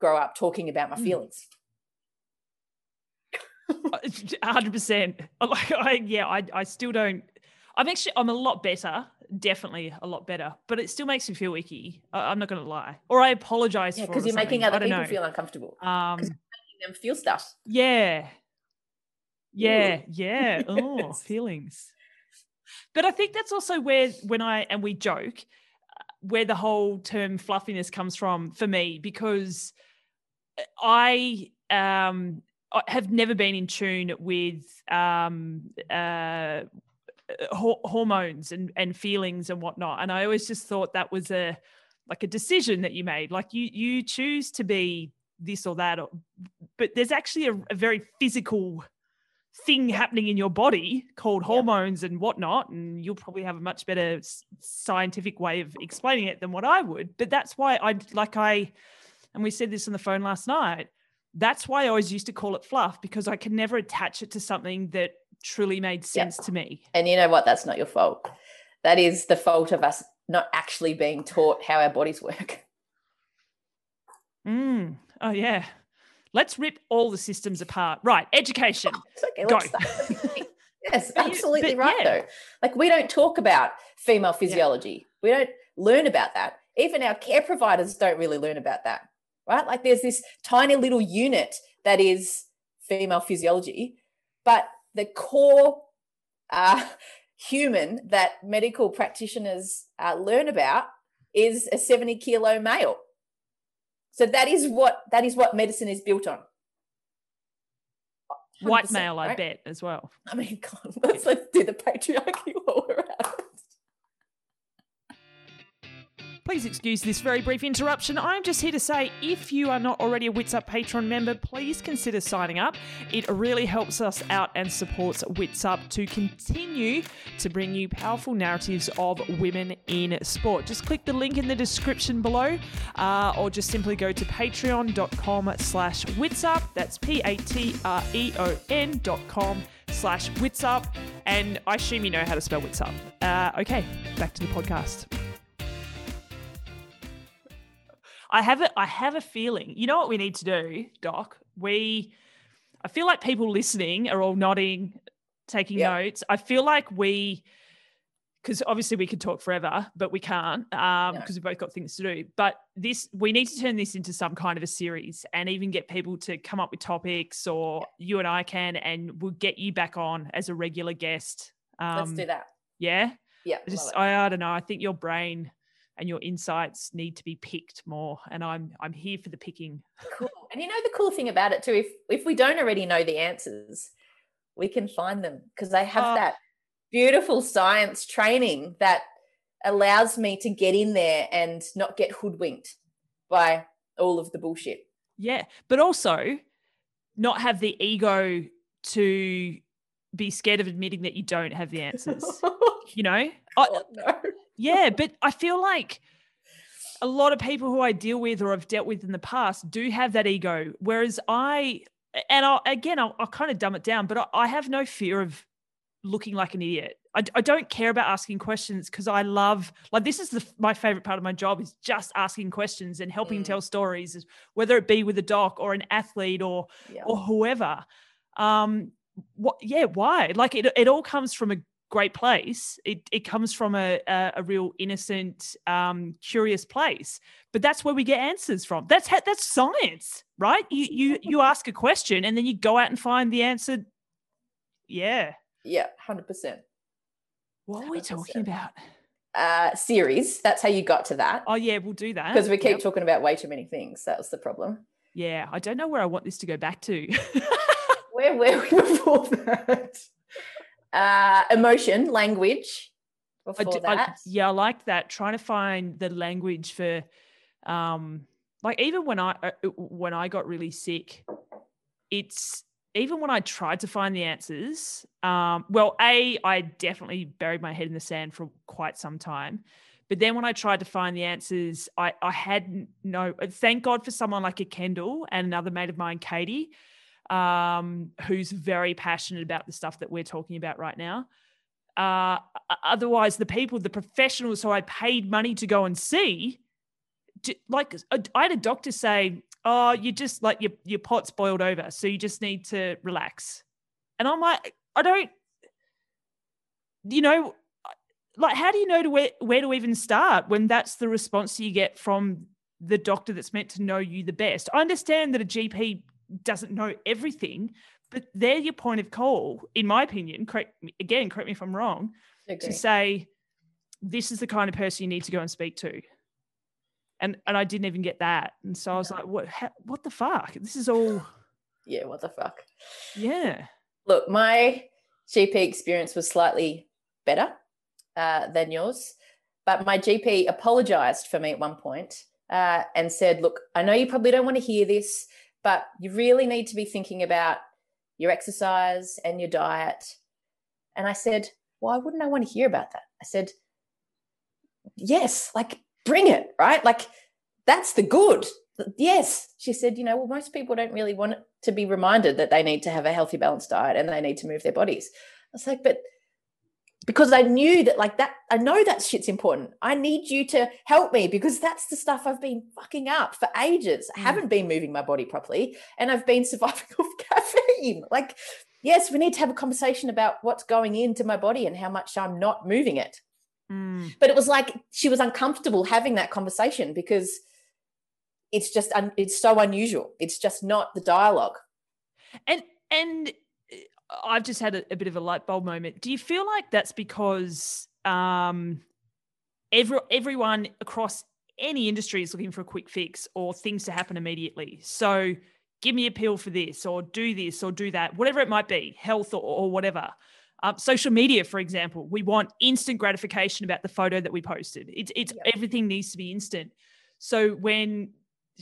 grow up talking about my mm. feelings. hundred percent. Like I, yeah, I, I still don't. I'm actually, I'm a lot better. Definitely a lot better, but it still makes me feel icky. I, am not going to lie, or I apologize yeah, because you're making other people know. feel uncomfortable. Um, making them feel stuff. Yeah, yeah, Ooh. yeah. Oh, feelings. But I think that's also where when I and we joke, uh, where the whole term fluffiness comes from for me because I um, have never been in tune with um, uh, hormones and, and feelings and whatnot. And I always just thought that was a like a decision that you made. Like you you choose to be this or that, or, but there's actually a, a very physical thing happening in your body called hormones and whatnot and you'll probably have a much better scientific way of explaining it than what i would but that's why i like i and we said this on the phone last night. That's why I always used to call it fluff because I could never attach it to something that truly made sense to me. And you know what? That's not your fault. That is the fault of us not actually being taught how our bodies work. Mm. Oh, yeah. Let's rip all the systems apart. Right. Education. Okay. Go. yes, absolutely right, yeah. though. Like, we don't talk about female physiology, yeah. we don't learn about that. Even our care providers don't really learn about that right? Like there's this tiny little unit that is female physiology, but the core uh, human that medical practitioners uh, learn about is a 70 kilo male. So that is what that is what medicine is built on. White male, right? I bet, as well. I mean, God, let's, let's do the patriarchy while we're Please excuse this very brief interruption. I'm just here to say if you are not already a Wits Up Patreon member, please consider signing up. It really helps us out and supports Wits Up to continue to bring you powerful narratives of women in sport. Just click the link in the description below uh, or just simply go to patreon.com slash witsup. That's P-A-T-R-E-O-N dot com slash witsup. And I assume you know how to spell witsup. Uh, okay, back to the podcast. I have a I have a feeling. You know what we need to do, Doc? We I feel like people listening are all nodding, taking notes. I feel like we because obviously we could talk forever, but we can't because um, we've both got things to do. But this, we need to turn this into some kind of a series and even get people to come up with topics, or you and I can, and we'll get you back on as a regular guest. Um, Let's do that. Yeah. Yeah. just, I, I don't know. I think your brain and your insights need to be picked more. And I'm I'm here for the picking. Cool. And you know the cool thing about it too, if if we don't already know the answers, we can find them because they have oh. that beautiful science training that allows me to get in there and not get hoodwinked by all of the bullshit. Yeah, but also not have the ego to be scared of admitting that you don't have the answers. you know? God, I, no. Yeah, but I feel like a lot of people who I deal with or I've dealt with in the past do have that ego. Whereas I, and I'll, again, I'll, I'll kind of dumb it down, but I, I have no fear of looking like an idiot. I, I don't care about asking questions because I love like this is the my favorite part of my job is just asking questions and helping mm. tell stories, whether it be with a doc or an athlete or yeah. or whoever. Um, what? Yeah, why? Like it, it all comes from a great place. It it comes from a a, a real innocent, um, curious place. But that's where we get answers from. That's that's science, right? You you you ask a question and then you go out and find the answer. Yeah. Yeah, hundred percent. What are we talking about? Uh, series. That's how you got to that. Oh yeah, we'll do that because we keep yep. talking about way too many things. That was the problem. Yeah, I don't know where I want this to go back to. where were we before that? Uh, emotion, language. Before I, that. I, yeah, I like that. Trying to find the language for, um, like even when I uh, when I got really sick, it's even when I tried to find the answers, um, well, A, I definitely buried my head in the sand for quite some time. But then when I tried to find the answers, I, I had no, thank God for someone like a Kendall and another mate of mine, Katie, um, who's very passionate about the stuff that we're talking about right now. Uh, otherwise, the people, the professionals who I paid money to go and see, like I had a doctor say, oh, you just like your your pot's boiled over, so you just need to relax. And I'm like, I don't, you know, like how do you know to where where to even start when that's the response you get from the doctor that's meant to know you the best? I understand that a GP doesn't know everything, but they're your point of call, in my opinion. Correct me, again, correct me if I'm wrong, to say this is the kind of person you need to go and speak to and and I didn't even get that. And so I was like, what what the fuck? This is all Yeah, what the fuck? Yeah. Look, my GP experience was slightly better uh, than yours, but my GP apologized for me at one point, uh, and said, "Look, I know you probably don't want to hear this, but you really need to be thinking about your exercise and your diet." And I said, "Why wouldn't I want to hear about that?" I said, "Yes, like bring it, right? Like that's the good. Yes. She said, you know, well, most people don't really want to be reminded that they need to have a healthy, balanced diet and they need to move their bodies. I was like, but because I knew that, like that, I know that shit's important. I need you to help me because that's the stuff I've been fucking up for ages. I mm. haven't been moving my body properly and I've been surviving off caffeine. Like, yes, we need to have a conversation about what's going into my body and how much I'm not moving it. Mm. But it was like she was uncomfortable having that conversation because it's just un- it's so unusual. It's just not the dialogue. And and I've just had a, a bit of a light bulb moment. Do you feel like that's because um, every everyone across any industry is looking for a quick fix or things to happen immediately? So give me a pill for this or do this or do that, whatever it might be, health or, or whatever. Um, social media, for example, we want instant gratification about the photo that we posted. It's, it's yeah. everything needs to be instant. So when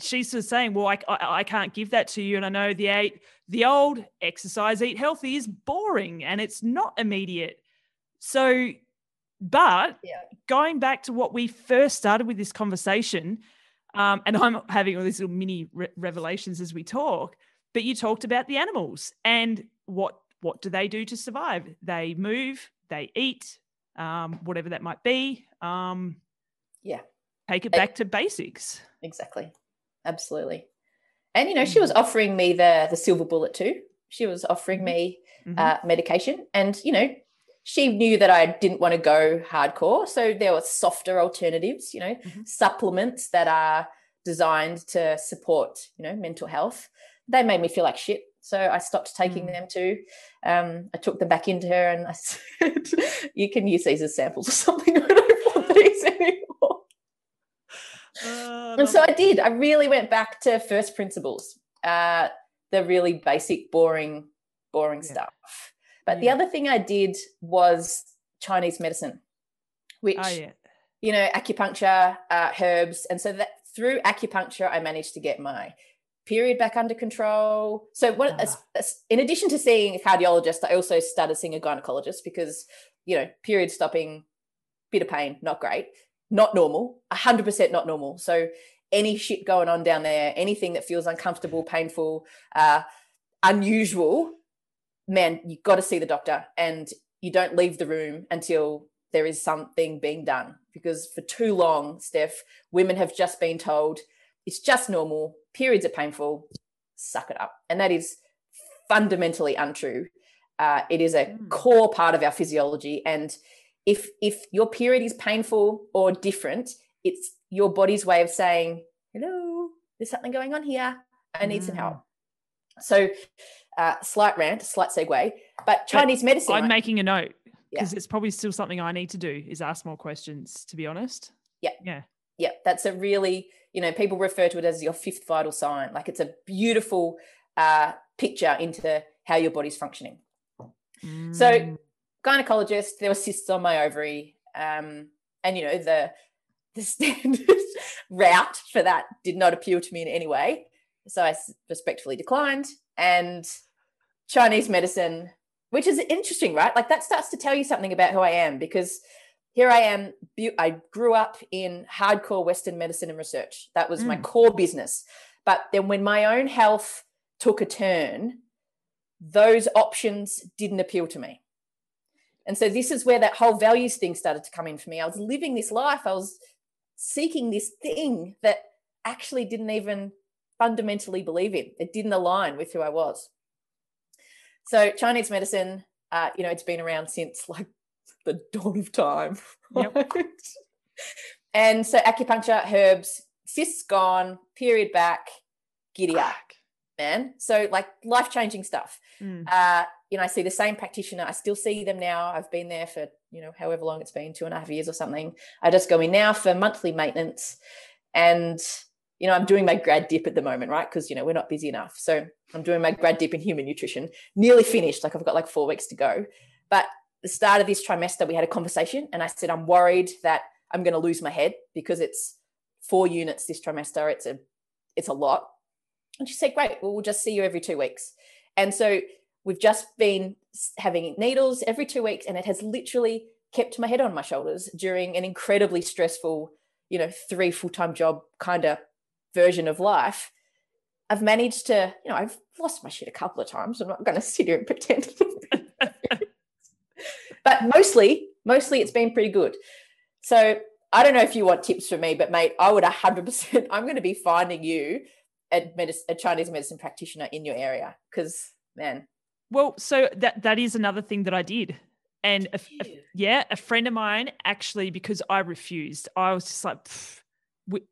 she's just saying, "Well, I, I, I can't give that to you," and I know the eight, the old exercise, eat healthy is boring and it's not immediate. So, but yeah. going back to what we first started with this conversation, um, and I'm having all these little mini re- revelations as we talk. But you talked about the animals and what what do they do to survive? They move, they eat, um, whatever that might be. Um, yeah. Take it back to basics. Exactly. Absolutely. And, you know, she was mm-hmm. offering me the, the silver bullet too. She was offering mm-hmm. me mm-hmm. uh, medication. And, you know, she knew that I didn't want to go hardcore. So there were softer alternatives, you know, mm-hmm. supplements that are designed to support, you know, mental health. They made me feel like shit so I stopped taking mm. them too. Um, I took them back into her and I said, You can use these as samples or something. I don't want these anymore. And so I did. I really went back to first principles, uh, the really basic, boring, boring yeah. stuff. But yeah. the other thing I did was Chinese medicine, which, oh, yeah. you know, acupuncture, uh, herbs. And so that through acupuncture, I managed to get my period back under control. So, what, ah. in addition to seeing a cardiologist, I also started seeing a gynecologist because, you know, period stopping, bit of pain, not great, not normal, 100% not normal. So, any shit going on down there, anything that feels uncomfortable, painful, uh, unusual, man, you've got to see the doctor and you don't leave the room until there is something being done. Because for too long, Steph, women have just been told it's just normal, periods are painful, suck it up. And that is fundamentally untrue. Uh, it is a mm. core part of our physiology. And if if your period is painful or different, it's your body's way of saying, hello, there's something going on here. I need mm. some help. So, uh, slight rant, slight segue, but Chinese but medicine. I'm right? making a note because yeah. it's probably still something I need to do is ask more questions, to be honest. Yeah. Yeah. Yeah. That's a really, you know, people refer to it as your fifth vital sign. Like it's a beautiful uh, picture into how your body's functioning. Mm. So, gynecologist, there were cysts on my ovary. Um, and, you know, the, the standard route for that did not appeal to me in any way. So I respectfully declined. And Chinese medicine, which is interesting, right? Like that starts to tell you something about who I am because here I am. I grew up in hardcore Western medicine and research. That was mm. my core business. But then when my own health took a turn, those options didn't appeal to me. And so this is where that whole values thing started to come in for me. I was living this life. I was seeking this thing that actually didn't even fundamentally believe in. It didn't align with who I was. So Chinese medicine, uh, you know, it's been around since like the dawn of time. Right? Yep. and so acupuncture, herbs, cysts gone, period back, giddy up, man. So like life changing stuff. Mm. Uh, you know, I see the same practitioner. I still see them now. I've been there for, you know, however long it's been, two and a half years or something. I just go in now for monthly maintenance. And, you know, I'm doing my grad dip at the moment, right? Because, you know, we're not busy enough. So I'm doing my grad dip in human nutrition, nearly finished. Like I've got like four weeks to go. But the start of this trimester, we had a conversation and I said, I'm worried that I'm going to lose my head because it's four units this trimester. It's a, it's a lot. And she said, great, well, we'll just see you every two weeks. And so We've just been having needles every two weeks, and it has literally kept my head on my shoulders during an incredibly stressful, you know, three full time job kind of version of life. I've managed to, you know, I've lost my shit a couple of times. I'm not going to sit here and pretend. but mostly, mostly it's been pretty good. So I don't know if you want tips from me, but mate, I would 100%, I'm going to be finding you a, medicine, a Chinese medicine practitioner in your area because, man, well, so that that is another thing that I did. And a, a, yeah, a friend of mine actually, because I refused, I was just like,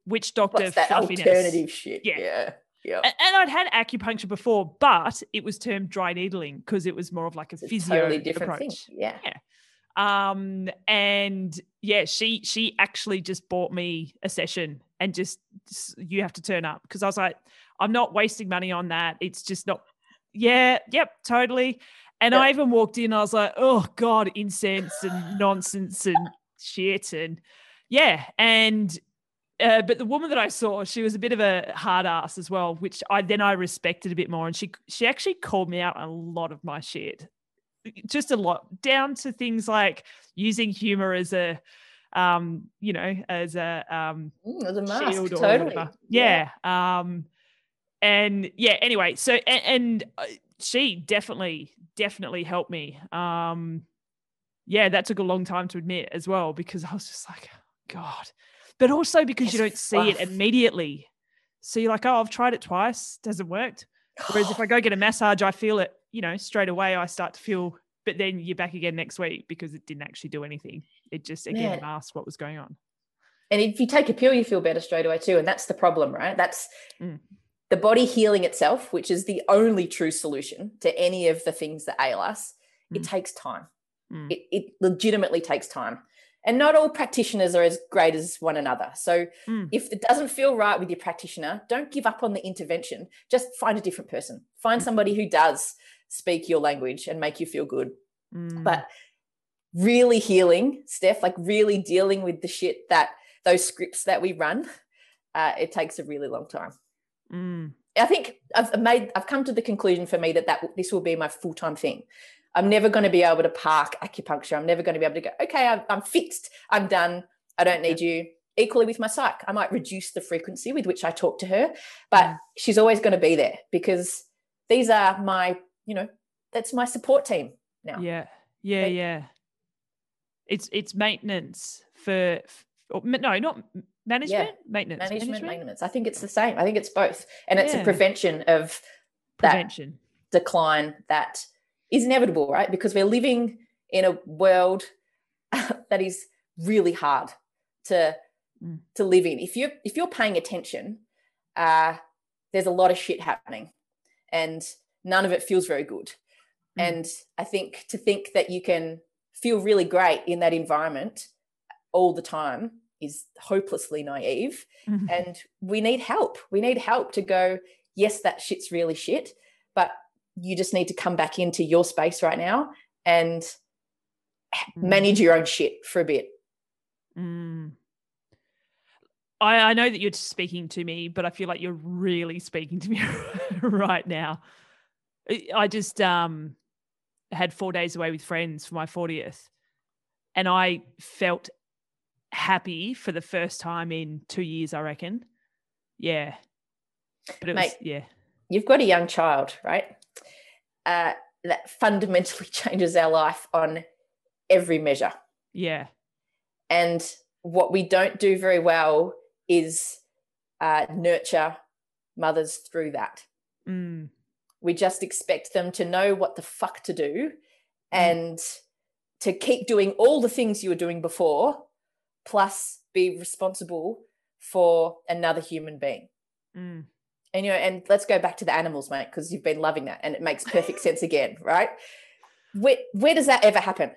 which doctor? What's that alternative shit? Yeah. yeah. Yeah. And, I'd had acupuncture before, but it was termed dry needling because it was more of like a it's physio totally different approach. Thing. Yeah. Yeah. Um, and yeah, she she actually just bought me a session and just, just you have to turn up because I was like, I'm not wasting money on that. It's just not yeah, yep, totally. And I even walked in, I was like, oh God, incense and nonsense and shit. And yeah. And uh, but the woman that I saw, she was a bit of a hard ass as well, which I then I respected a bit more. And she she actually called me out on a lot of my shit. Just a lot, down to things like using humor as a um, you know, as a um mm, as a mask, shield or totally. whatever. Yeah. yeah. Um and yeah anyway so and, and, uh, she definitely definitely helped me. Um yeah that took a long time to admit as well because i was just like god. But also because it's you don't see it immediately. So you're like oh i've tried it twice doesn't worked. Whereas if i go get a massage i feel it you know straight away i start to feel but then you're back again next week because it didn't actually do anything. It just again yeah. masked what was going on. And if you take a pill you feel better straight away too and that's the problem right? That's mm the body healing itself, which is the only true solution to any of the things that ail us, mm. it takes time. Mm. It, it legitimately takes time. And not all practitioners are as great as one another. So Mm. if it doesn't feel right with your practitioner, don't give up on the intervention. Just find a different person. Find somebody who does speak your language and make you feel good. Mm. But really healing, Steph, like really dealing with the shit that those scripts that we run, uh, it takes a really long time. Mm. I think I've made I've come to the conclusion for me that that this will be my full time thing. I'm never going to be able to park acupuncture. I'm never going to be able to go. Okay, I'm, I'm fixed. I'm done. I don't need you. Equally with my psych, I might reduce the frequency with which I talk to her, but Mm. she's always going to be there because these are my, you know, that's my support team now. Yeah. Yeah. Yeah. It's it's maintenance for, f- or, ma- no, not management. Maintenance. Management, maintenance. I think it's the same. I think it's both, and it's Yeah. a prevention of that Prevention. decline that is inevitable, right? Because we're living in a world that is really hard to Mm. to live in. If you if you're paying attention, uh, there's a lot of shit happening, and none of it feels very good. Mm. And I think to think that you can feel really great in that environment all the time is hopelessly naive Mhm. and we need help. We need help to go, yes, that shit's really shit, but you just need to come back into your space right now and Mm. manage your own shit for a bit. Mm. I, I know that you're speaking to me, but I feel like you're really speaking to me right now. I- I just um had four days away with friends for my 40th, and I felt happy for the first time in two years, I reckon. Yeah. But it was, yeah. You've got a young child, right? Uh, that fundamentally changes our life on every measure. Yeah. And what we don't do very well is uh, nurture mothers through that. Mm. We just expect them to know what the fuck to do and to keep doing all the things you were doing before, plus be responsible for another human being. Mm. And you know, and let's go back to the animals, mate, because you've been loving that, and it makes perfect sense again, right? Where, where does that ever happen?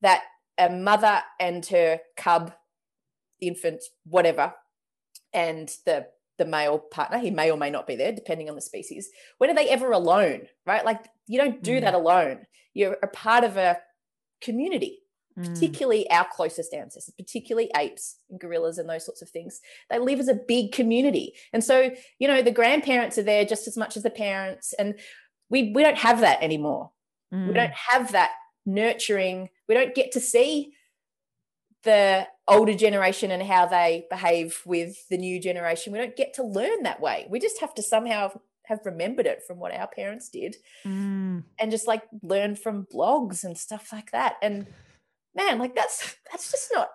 That a mother and her cub, infant, whatever, and the the male partner, he may or may not be there, depending on the species. When are they ever alone, right? Like you don't do Mm. that alone. You're a part of a community Mm. Particularly our closest ancestors, particularly apes and gorillas and those sorts of things. They live as a big community. And so, you know, the grandparents are there just as much as the parents. And we we don't have that anymore. Mm. We don't have that nurturing. We don't get to see the older generation and how they behave with the new generation. We don't get to learn that way. We just have to somehow have remembered it from what our parents did Mm. and just like learn from blogs and stuff like that. And man, like that's that's just not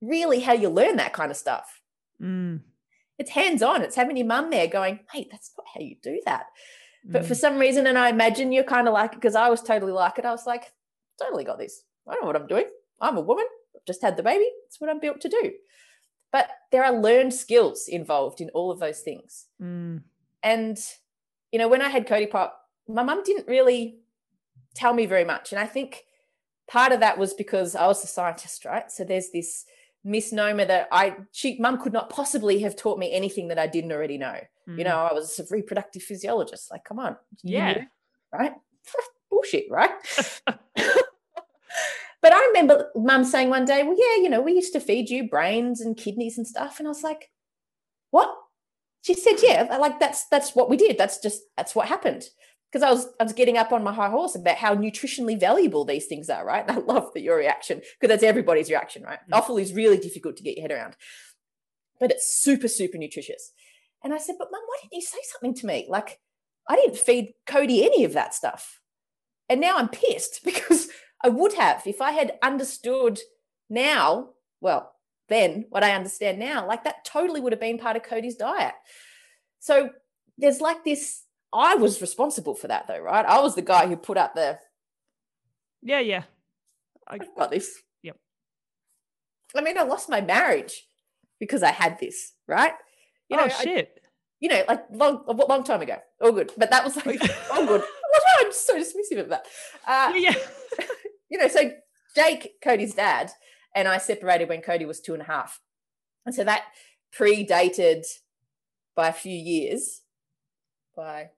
really how you learn that kind of stuff. Mm. It's hands on. It's having your mum there going, mate, that's not how you do that. But for Mm. some reason, and I imagine you're kind of like it because I was totally like it. I was like, totally got this. I know what I'm doing. I'm a woman. I've just had the baby. It's what I'm built to do. But there are learned skills involved in all of those things. Mm. And, you know, when I had Cody Pop, my mum didn't really tell me very much. And I think part of that was because I was a scientist, right? So there's this misnomer that I, she, mum could not possibly have taught me anything that I didn't already know. You Mm. know, I was a reproductive physiologist. Like, come on. Yeah. knew, right? Bullshit, right? but I remember mum saying one day, well, yeah, you know, we used to feed you brains and kidneys and stuff. And I was like, what? She said, yeah, like that's that's what we did. That's just that's what happened. Because I was I was getting up on my high horse about how nutritionally valuable these things are, right? And I love that your reaction, because that's everybody's reaction, right? Mm. Offal is really difficult to get your head around. But it's super, super nutritious. And I said, but mum, why didn't you say something to me? Like, I didn't feed Cody any of that stuff. And now I'm pissed because I would have if I had understood now, well, then what I understand now, like that totally would have been part of Cody's diet. So there's like this, I was responsible for that though, right? I was the guy who put up the, Yeah, yeah. I, I've got this. Yep. I mean, I lost my marriage because I had this, right? You know, oh I- shit. you know, like long, a long time ago. All good. But that was like, all good. I'm so dismissive of that. Uh, yeah. you know, so Jake, Cody's dad, and I separated when Cody was two and a half. And so that predated by a few years, by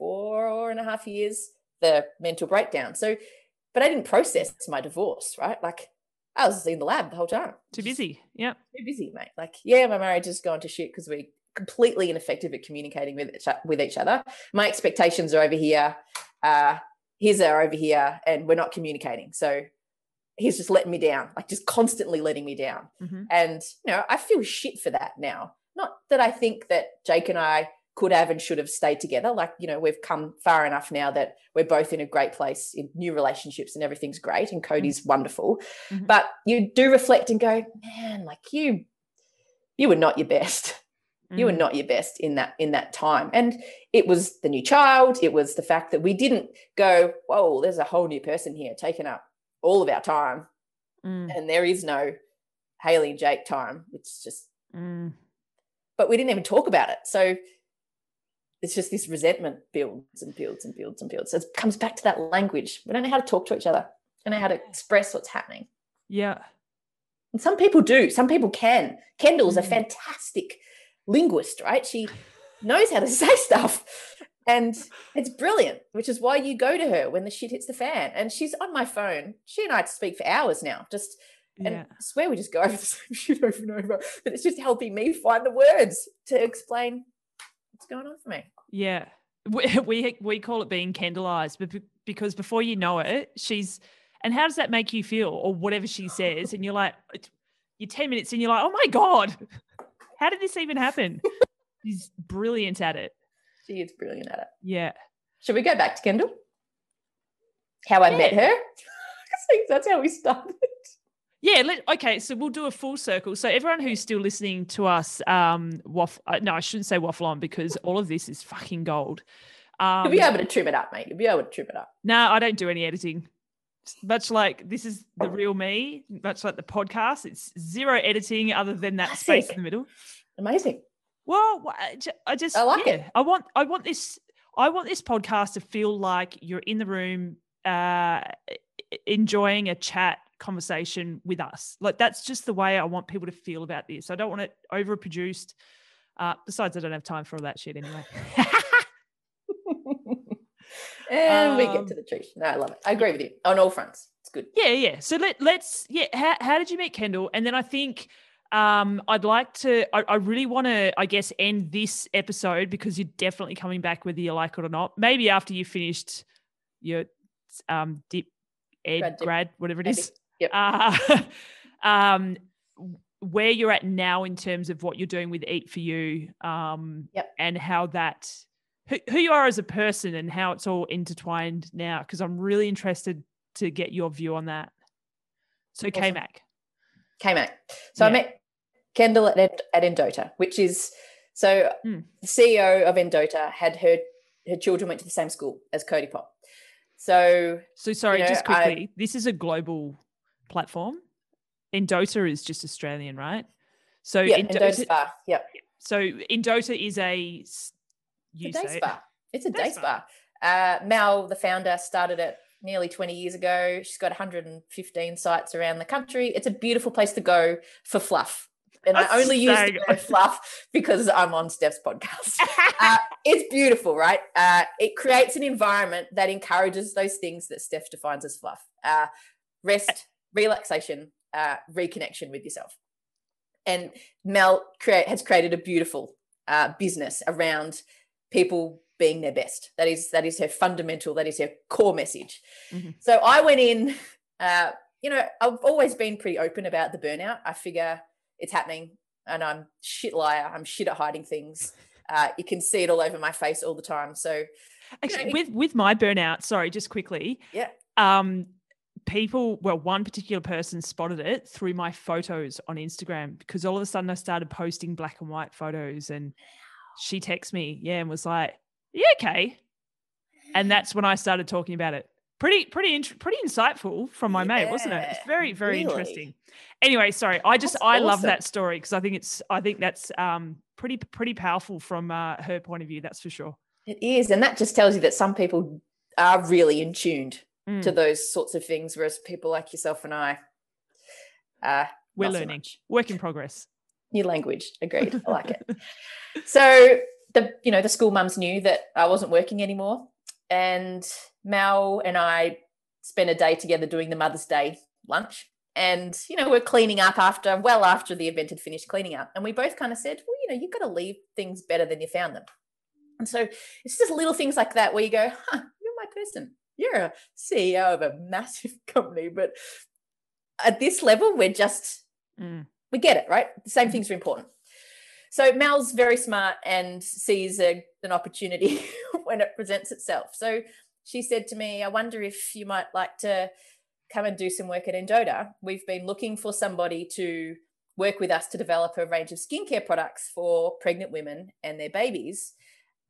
four and a half years, the mental breakdown. So, but I didn't process my divorce, right? Like I was in the lab the whole time. Too busy. Yeah. Too busy, mate. Like, yeah, my marriage has gone to shit because we're completely ineffective at communicating with each, with each other. My expectations are over here. Uh, his are over here, and we're not communicating. So he's just letting me down, like just constantly letting me down. Mm-hmm. And you know, I feel shit for that now. Not that I think that Jake and I could have and should have stayed together. Like, you know, we've come far enough now that we're both in a great place in new relationships and everything's great and Cody's mm-hmm. wonderful. Mm-hmm. But you do reflect and go, man, like you, you were not your best you were mm. not your best in that in that time and it was the new child it was the fact that we didn't go whoa there's a whole new person here taking up all of our time mm. and there is no Hayley and jake time it's just mm. but we didn't even talk about it so it's just this resentment builds and builds and builds and builds so it comes back to that language we don't know how to talk to each other we don't know how to express what's happening yeah and some people do some people can kendall's mm. a fantastic linguist, right? She knows how to say stuff. And it's brilliant, which is why you go to her when the shit hits the fan. And she's on my phone. She and I speak for hours now. Just and yeah. I swear we just go over the same shit over and over. But it's just helping me find the words to explain what's going on for me. Yeah. We we, we call it being Kendallized, but because before you know it, she's and how does that make you feel or whatever she says and you're like you're 10 minutes and you're like oh my god how did this even happen? She's brilliant at it. She is brilliant at it. Yeah. Should we go back to Kendall? How I yeah. met her? I think that's how we started. Yeah. Let, okay. So we'll do a full circle. So everyone who's still listening to us, um, waffle. Uh, no, I shouldn't say waffle on because all of this is fucking gold. Um, You'll be able to trim it up, mate. You'll be able to trim it up. No, nah, I don't do any editing. Much like this is the real me, much like the podcast, it's zero editing other than that Classic. space in the middle. Amazing. Well, I just I like yeah, it. I want I want this I want this podcast to feel like you're in the room uh enjoying a chat conversation with us. Like that's just the way I want people to feel about this. I don't want it overproduced. Uh, besides, I don't have time for all that shit anyway. and um, we get to um, the truth. No, I love it. I agree with you on all fronts. It's good. Yeah, yeah. So let let's yeah. How, how did you meet Kendall? And then I think um, I'd like to, I, I really want to, I guess, end this episode because you're definitely coming back whether you like it or not. Maybe after you finished your um, dip, ed, grad, grad whatever it is. Yep. Uh, um, where you're at now in terms of what you're doing with Eat for You um, yep. and how that, who, who you are as a person and how it's all intertwined now. Because I'm really interested to get your view on that. So, awesome. K-Mac. K-Mac. So yeah. I met Kendall at, at Endota, which is so mm. the CEO of Endota had her her children went to the same school as Cody Pop. So so sorry, you know, just quickly, I, this is a global platform. Endota is just Australian, right? So yeah, Endota, Spa. Yep. So Endota is a you a day say, spa. It's a day, day spa. spa. Uh, Mel, the founder, started it nearly 20 years ago. She's got 115 sites around the country. It's a beautiful place to go for fluff and I only use the word fluff because I'm on Steph's podcast. uh, it's beautiful, right? Uh, it creates an environment that encourages those things that Steph defines as fluff: uh, rest, relaxation, uh, reconnection with yourself. And Mel create, has created a beautiful uh, business around people being their best. That is that is her fundamental. That is her core message. Mm-hmm. So I went in. Uh, you know, I've always been pretty open about the burnout. I figure it's happening and I'm shit liar. I'm shit at hiding things. Uh, you can see it all over my face all the time. So actually know, with with my burnout, sorry, just quickly. Yeah. Um people well one particular person spotted it through my photos on Instagram because all of a sudden I started posting black and white photos and she texted me, yeah, and was like, "Yeah, okay." And that's when I started talking about it pretty pretty pretty insightful from my yeah, mate wasn't it it's very very really? interesting anyway sorry i just that's i awesome. love that story because i think it's i think that's um pretty pretty powerful from uh, her point of view that's for sure it is and that just tells you that some people are really in tuned mm. to those sorts of things whereas people like yourself and i Uh, We're not so learning. Work in progress. New language. Agreed. I like it. So the you know the school mums knew that I wasn't working anymore, and Mel and I spent a day together doing the Mother's Day lunch. And you know we're cleaning up after well after the event had finished cleaning up, and we both kind of said, well, you know, you've got to leave things better than you found them. And so it's just little things like that where you go, huh, you're my person. You're a CEO of a massive company, but at this level, we're just Mm. we get it, right? The same things are important. So Mel's very smart and sees a, an opportunity when it presents itself. So she said to me, I wonder if you might like to come and do some work at Endota. We've been looking for somebody to work with us to develop a range of skincare products for pregnant women and their babies.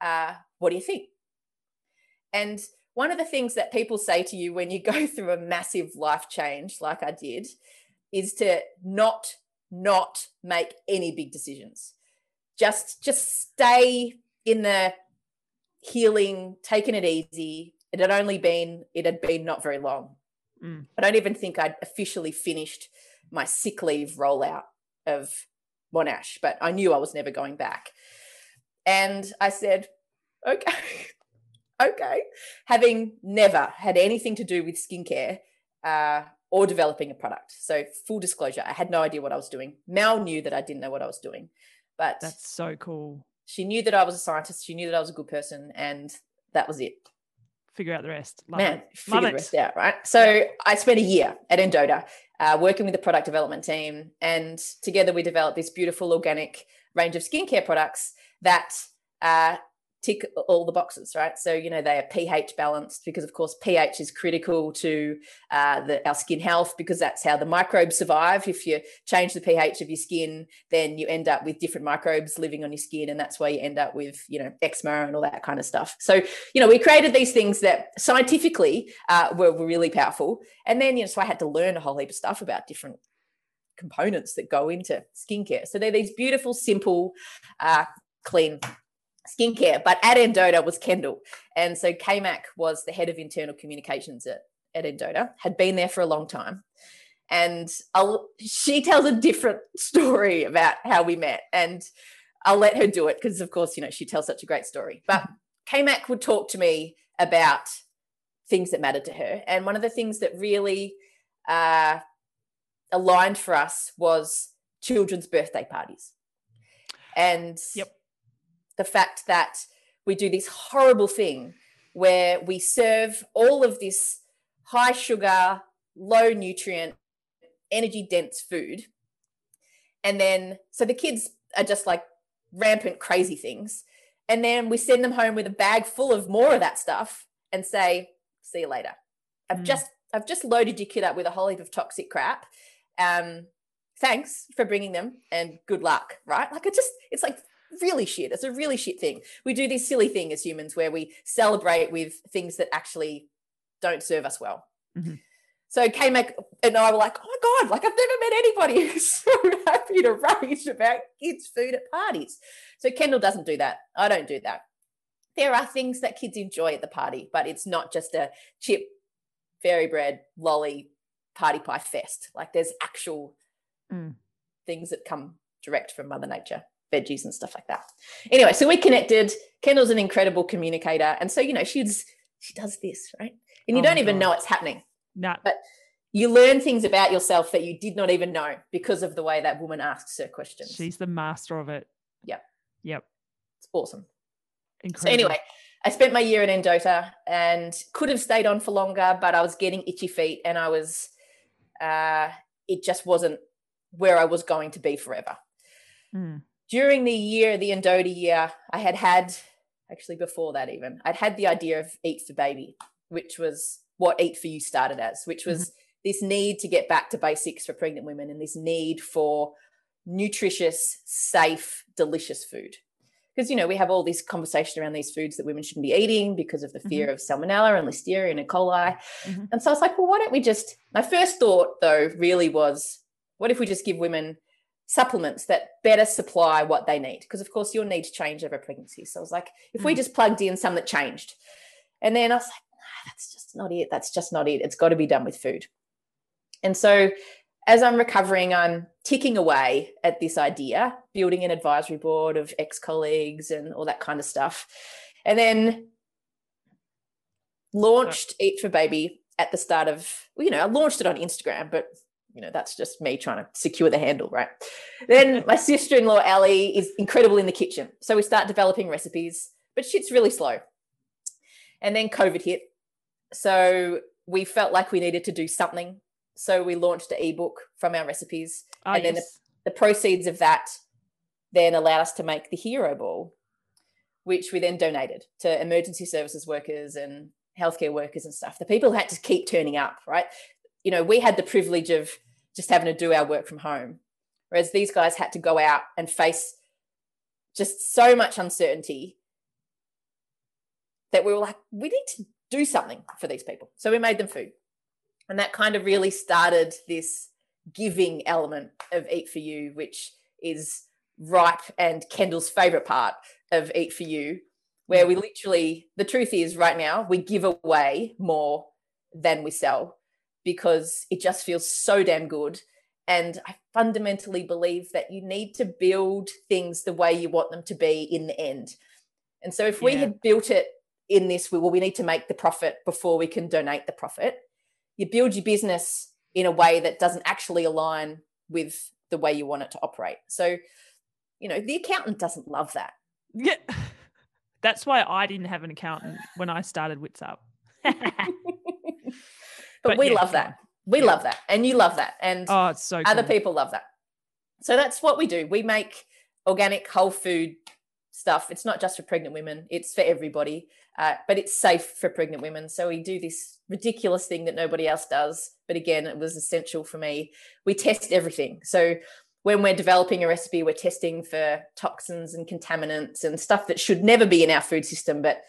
Uh, what do you think? And one of the things that people say to you when you go through a massive life change, like I did, is to not not make any big decisions. Just just stay in the healing, taking it easy. It had only been it had been not very long. Mm. I don't even think I'd officially finished my sick leave rollout of Monash, but I knew I was never going back. And I said, okay, okay. Having never had anything to do with skincare uh, or developing a product. So, full disclosure, I had no idea what I was doing. Mel knew that I didn't know what I was doing, but That's so cool. she knew that I was a scientist. She knew that I was a good person, and that was it. Figure out the rest. Love Man, it. figure Love the it. rest out, right? So I spent a year at Endota uh, working with the product development team, and together we developed this beautiful organic range of skincare products that uh, tick all the boxes, right? So you know they are pH balanced because, of course, pH is critical to uh, the, our skin health because that's how the microbes survive. If you change the pH of your skin, then you end up with different microbes living on your skin, and that's why you end up with you know eczema and all that kind of stuff. So you know we created these things that scientifically uh, were, were really powerful, and then you know so I had to learn a whole heap of stuff about different components that go into skincare. So they're these beautiful, simple, uh, clean skincare. But at Endota was Kendall. And so KMAC was the head of internal communications at, at Endota, had been there for a long time. And I'll, she tells a different story about how we met. And I'll let her do it because, of course, you know, she tells such a great story. But KMAC would talk to me about things that mattered to her. And one of the things that really uh, aligned for us was children's birthday parties. And Yep. The fact that we do this horrible thing where we serve all of this high sugar, low nutrient, energy dense food. And then, so the kids are just like rampant crazy things. And then we send them home with a bag full of more of that stuff and say, see you later. I've Mm. just, I've just loaded your kid up with a whole heap of toxic crap. Um, thanks for bringing them and good luck. Right. Like it just, it's like really shit. It's a really shit thing. We do this silly thing as humans where we celebrate with things that actually don't serve us well. Mhm. So KMAC and I were like, oh my God, like I've never met anybody who's so happy to rage about kids' food at parties. So Kendall doesn't do that. I don't do that. There are things that kids enjoy at the party, but it's not just a chip, fairy bread, lolly, party pie fest. Like there's actual Mm. things that come direct from Mother Nature, veggies and stuff like that. Anyway, so we connected. Kendall's an incredible communicator. And so, you know, she's she does this, right? And you Oh don't even God. know it's happening. No. But You learn things about yourself that you did not even know because of the way that woman asks her questions. she's the master of it. Yep. Yep. it's awesome. Incredible. So anyway, I spent my year at Endota and could have stayed on for longer, but I was getting itchy feet and I was uh it just wasn't where I was going to be forever. Mm. During the year, the Endota year, I had had actually before that even, I'd had the idea of Eat for Baby, which was what Eat for You started as, which was this need to get back to basics for pregnant women and this need for nutritious, safe, delicious food. Because, you know, we have all this conversation around these foods that women shouldn't be eating because of the fear of salmonella and listeria and E. coli. Mhm. And so I was like, well, why don't we just? My first thought, though, really was, what if we just give women supplements that better supply what they need? Because, of course, your needs change over pregnancy. So I was like, if we Mm. just plugged in some that changed. And then I was like, nah, that's just not it. That's just not it. It's got to be done with food. And so as I'm recovering, I'm ticking away at this idea, building an advisory board of ex colleagues and all that kind of stuff. And then launched Eat for Baby at the start of, well, you know, I launched it on Instagram, but you know, that's just me trying to secure the handle, right? Then my sister in law, Ali, is incredible in the kitchen. So we start developing recipes, but shit's really slow. And then COVID hit. So we felt like we needed to do something. So we launched an ebook from our recipes. Oh, and then yes. the, the proceeds of that then allowed us to make the Hero Bar, which we then donated to emergency services workers and healthcare workers and stuff. The people had to keep turning up, right? You know, we had the privilege of just having to do our work from home, whereas these guys had to go out and face just so much uncertainty that we were like, we need to do something for these people. So we made them food. And that kind of really started this giving element of Eat for You, which is ripe and Kendall's favorite part of Eat for You, where we literally, the truth is right now, we give away more than we sell because it just feels so damn good. And I fundamentally believe that you need to build things the way you want them to be in the end. And so if we Yeah. had built it in this, well, we need to make the profit before we can donate the profit. You build your business in a way that doesn't actually align with the way you want it to operate. So, you know, the accountant doesn't love that. Yeah. That's why I didn't have an accountant when I started Wits Up. But, But we yeah, love that. We Yeah. love that. And you love that. And oh, it's so other cool. people love that. So that's what we do. We make organic whole food stuff. It's not just for pregnant women, it's for everybody, uh, but it's safe for pregnant women. So we do this ridiculous thing that nobody else does. But again, it was essential for me. We test everything. So when we're developing a recipe, we're testing for toxins and contaminants and stuff that should never be in our food system, but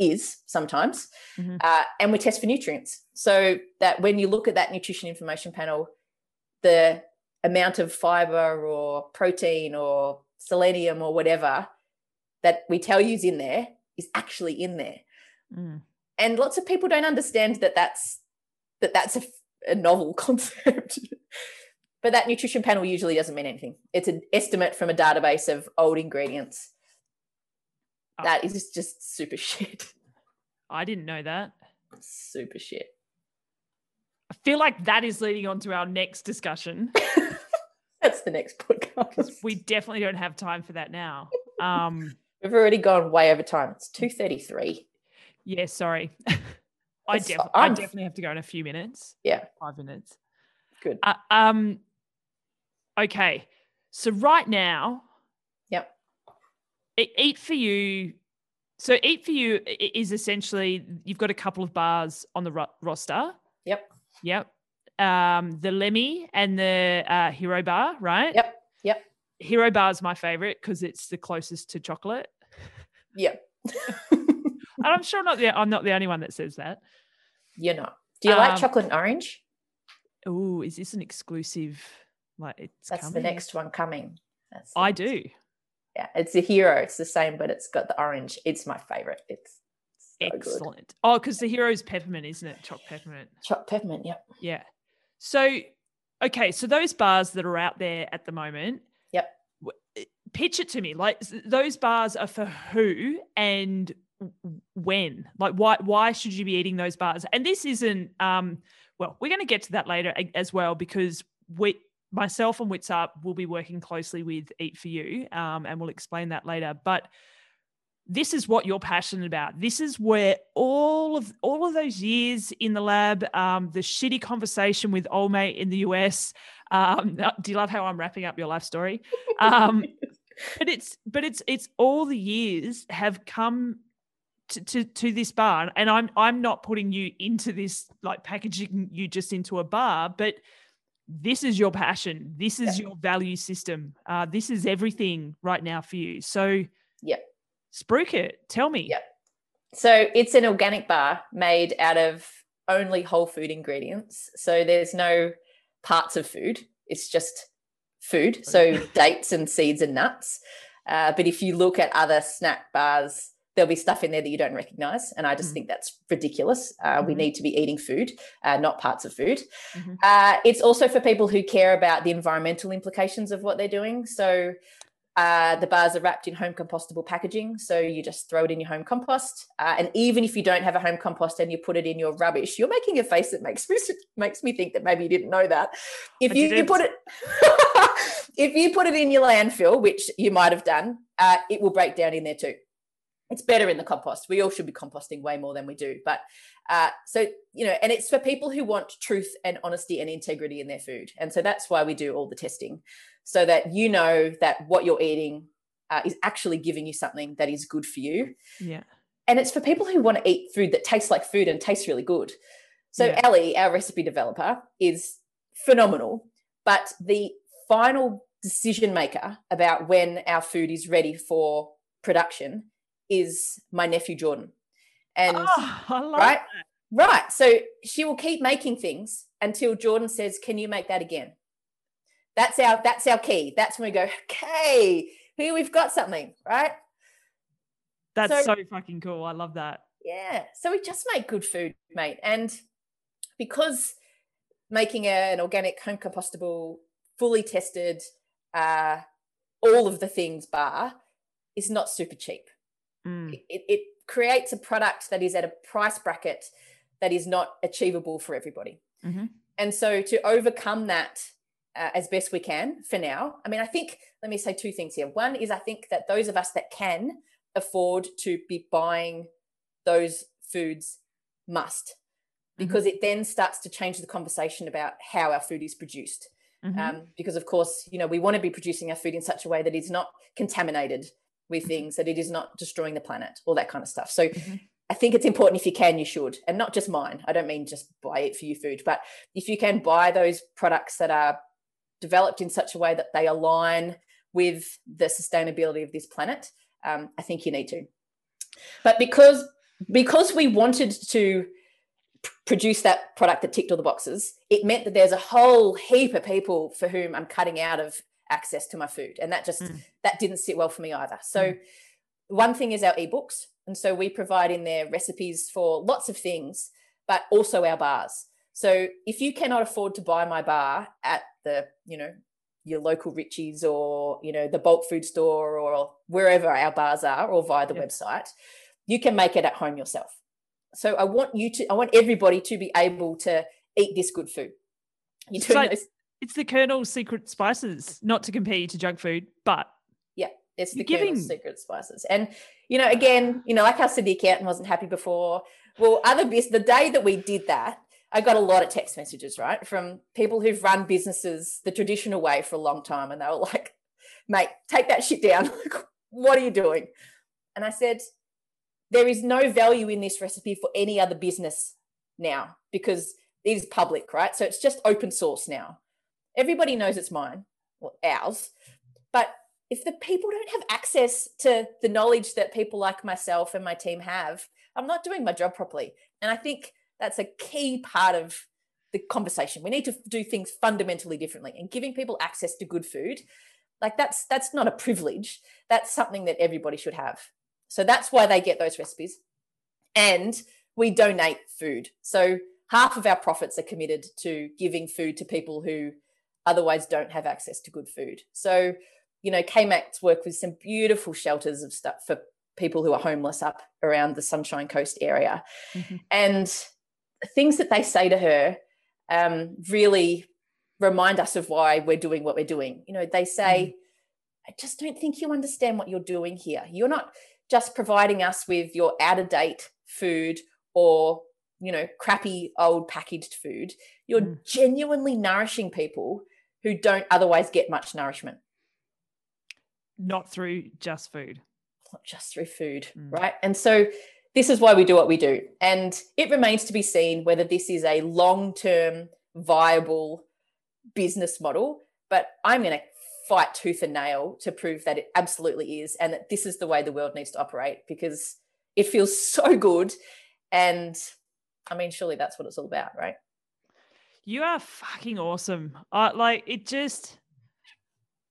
is sometimes. Mhm. Uh, and we test for nutrients. So that when you look at that nutrition information panel, the amount of fiber or protein or selenium or whatever that we tell you is in there is actually in there. Mm. And lots of people don't understand that that's that that's a, a novel concept. but that nutrition panel usually doesn't mean anything. It's an estimate from a database of old ingredients. Oh. That is just super shit. I didn't know that. Super shit. I feel like that is leading on to our next discussion. That's the next podcast. We definitely don't have time for that now. Um, We've already gone way over time. It's 2.33. yeah, sorry. I, def- I definitely have to go in a few minutes. Yeah. Five minutes. Good. Uh, um, okay. So right now, Eat for You. So Eat for You is essentially you've got a couple of bars on the ro- roster. Yep. Yep. Um, the Lemmy and the uh, Hero Bar, right? Yep. Yep. Hero Bar is my favorite because it's the closest to chocolate. Yep. And I'm sure not the I'm not the only one that says that. You're not. Do you like Um, chocolate and orange? Oh, is this an exclusive? Like it's That's the next one coming. I next- do. Yeah, it's a hero. It's the same, but it's got the orange. It's my favorite. It's so good. Excellent. Oh, because the hero's peppermint, isn't it? Chopped peppermint. Chopped peppermint. Yep. Yeah. So, okay, so those bars that are out there at the moment. Yep. w- eh, Pitch it to me. Like those bars are for who and when? Like why why should you be eating those bars? And this isn't um well, we're going to get to that later as well because we myself and Wits Up will be working closely with Eat for You um, and we'll explain that later. But this is what you're passionate about. This is where all of all of those years in the lab, um, the shitty conversation with old mate in the US. Um, do you love how I'm wrapping up your life story? Um, but it's but it's it's all the years have come to, to to this bar, and I'm I'm not putting you into this like packaging you just into a bar, but this is your passion. This is your value system. Uh, this is everything right now for you. So yeah Spruik it. Tell me. Yep. So it's an organic bar made out of only whole food ingredients. So there's no parts of food. It's just food. So dates and seeds and nuts. Uh, but if you look at other snack bars there'll be stuff in there that you don't recognize. And I just mm think that's ridiculous. Uh, mm-hmm. We need to be eating food, uh, not parts of food. Mm-hmm. Uh, it's also for people who care about the environmental implications of what they're doing. So uh, the bars are wrapped in home compostable packaging. So you just throw it in your home compost. Uh, and even if you don't have a home compost and you put it in your rubbish, you're making a face that makes me, makes me think that maybe you didn't know that. If you, you, put it, if you put it in your landfill, which you might have done, uh, it will break down in there too it's better in the compost. We all should be composting way more than we do. But uh, so, you know, and it's for people who want truth and honesty and integrity in their food. And so that's why we do all the testing so that you know that what you're eating uh, is actually giving you something that is good for you. Yeah. And it's for people who want to eat food that tastes like food and tastes really good. So yeah. Ellie, our recipe developer, is phenomenal. But the final decision maker about when our food is ready for production is my nephew Jordan. And oh, right, that. right. So she will keep making things until Jordan says, "Can you make that again?" That's our that's our key. That's when we go, "Okay, here we've got something." Right. That's so, so fucking cool. I love that. Yeah. So we just make good food, mate, and because making an organic, home compostable, fully tested, uh, all of the things bar is not super cheap. Mm. It, it creates a product that is at a price bracket that is not achievable for everybody. Mm-hmm. And so to overcome that uh, as best we can for now, I mean, I think, let me say two things here. One is I think that those of us that can afford to be buying those foods must, mm-hmm. because mm-hmm. it then starts to change the conversation about how our food is produced. Mm-hmm. Um, because of course, you know, we want to be producing our food in such a way that it's not contaminated with things that it is not destroying the planet all that kind of stuff. So mm-hmm. i think it's important if you can you should. And not just mine. I don't mean just buy it for your food but if you can buy those products that are developed in such a way that they align with the sustainability of this planet um, i think you need to. But because because we wanted to produce that product that ticked all the boxes it meant that there's a whole heap of people for whom i'm cutting out of access to my food. And that just mm. that didn't sit well for me either. So mm. one thing is our ebooks. And so we provide in there recipes for lots of things but also our bars. So if you cannot afford to buy my bar at the you know your local Ritchies or you know the bulk food store or wherever our bars are or via the website you can make it at home yourself. So i want you to i want everybody to be able to eat this good food. So, those it's the Colonel's secret spices, not to compare you to junk food, but yeah, it's the giving... Colonel's secret spices. And you know, again, you know, like I said, the accountant wasn't happy before. Well, other business, the day that we did that, I got a lot of text messages, right, from people who've run businesses the traditional way for a long time, and they were like, "Mate, take that shit down. what are you doing?" And I said, "There is no value in this recipe for any other business now because it is public, right? So it's just open source now." Everybody knows it's mine or ours. But if the people don't have access to the knowledge that people like myself and my team have, I'm not doing my job properly. And I think that's a key part of the conversation. We need to do things fundamentally differently and giving people access to good food. Like that's that's not a privilege. That's something that everybody should have. So that's why they get those recipes. And we donate food. So half of our profits are committed to giving food to people who otherwise don't have access to good food. So, you know, KMAC's work with some beautiful shelters of stuff for people who are homeless up around the Sunshine Coast area. Mm-hmm. And things that they say to her um, really remind us of why we're doing what we're doing. You know, they say, mm-hmm. I just don't think you understand what you're doing here. You're not just providing us with your out of date food or you know crappy old packaged food you're mm. genuinely nourishing people who don't otherwise get much nourishment. Not through just food. Not just through food, mm. right? And so this is why we do what we do. And it remains to be seen whether this is a long term viable business model. But I'm going to fight tooth and nail to prove that it absolutely is and that this is the way the world needs to operate because it feels so good. And I mean, surely that's what it's all about, right? You are fucking awesome. Uh, like it just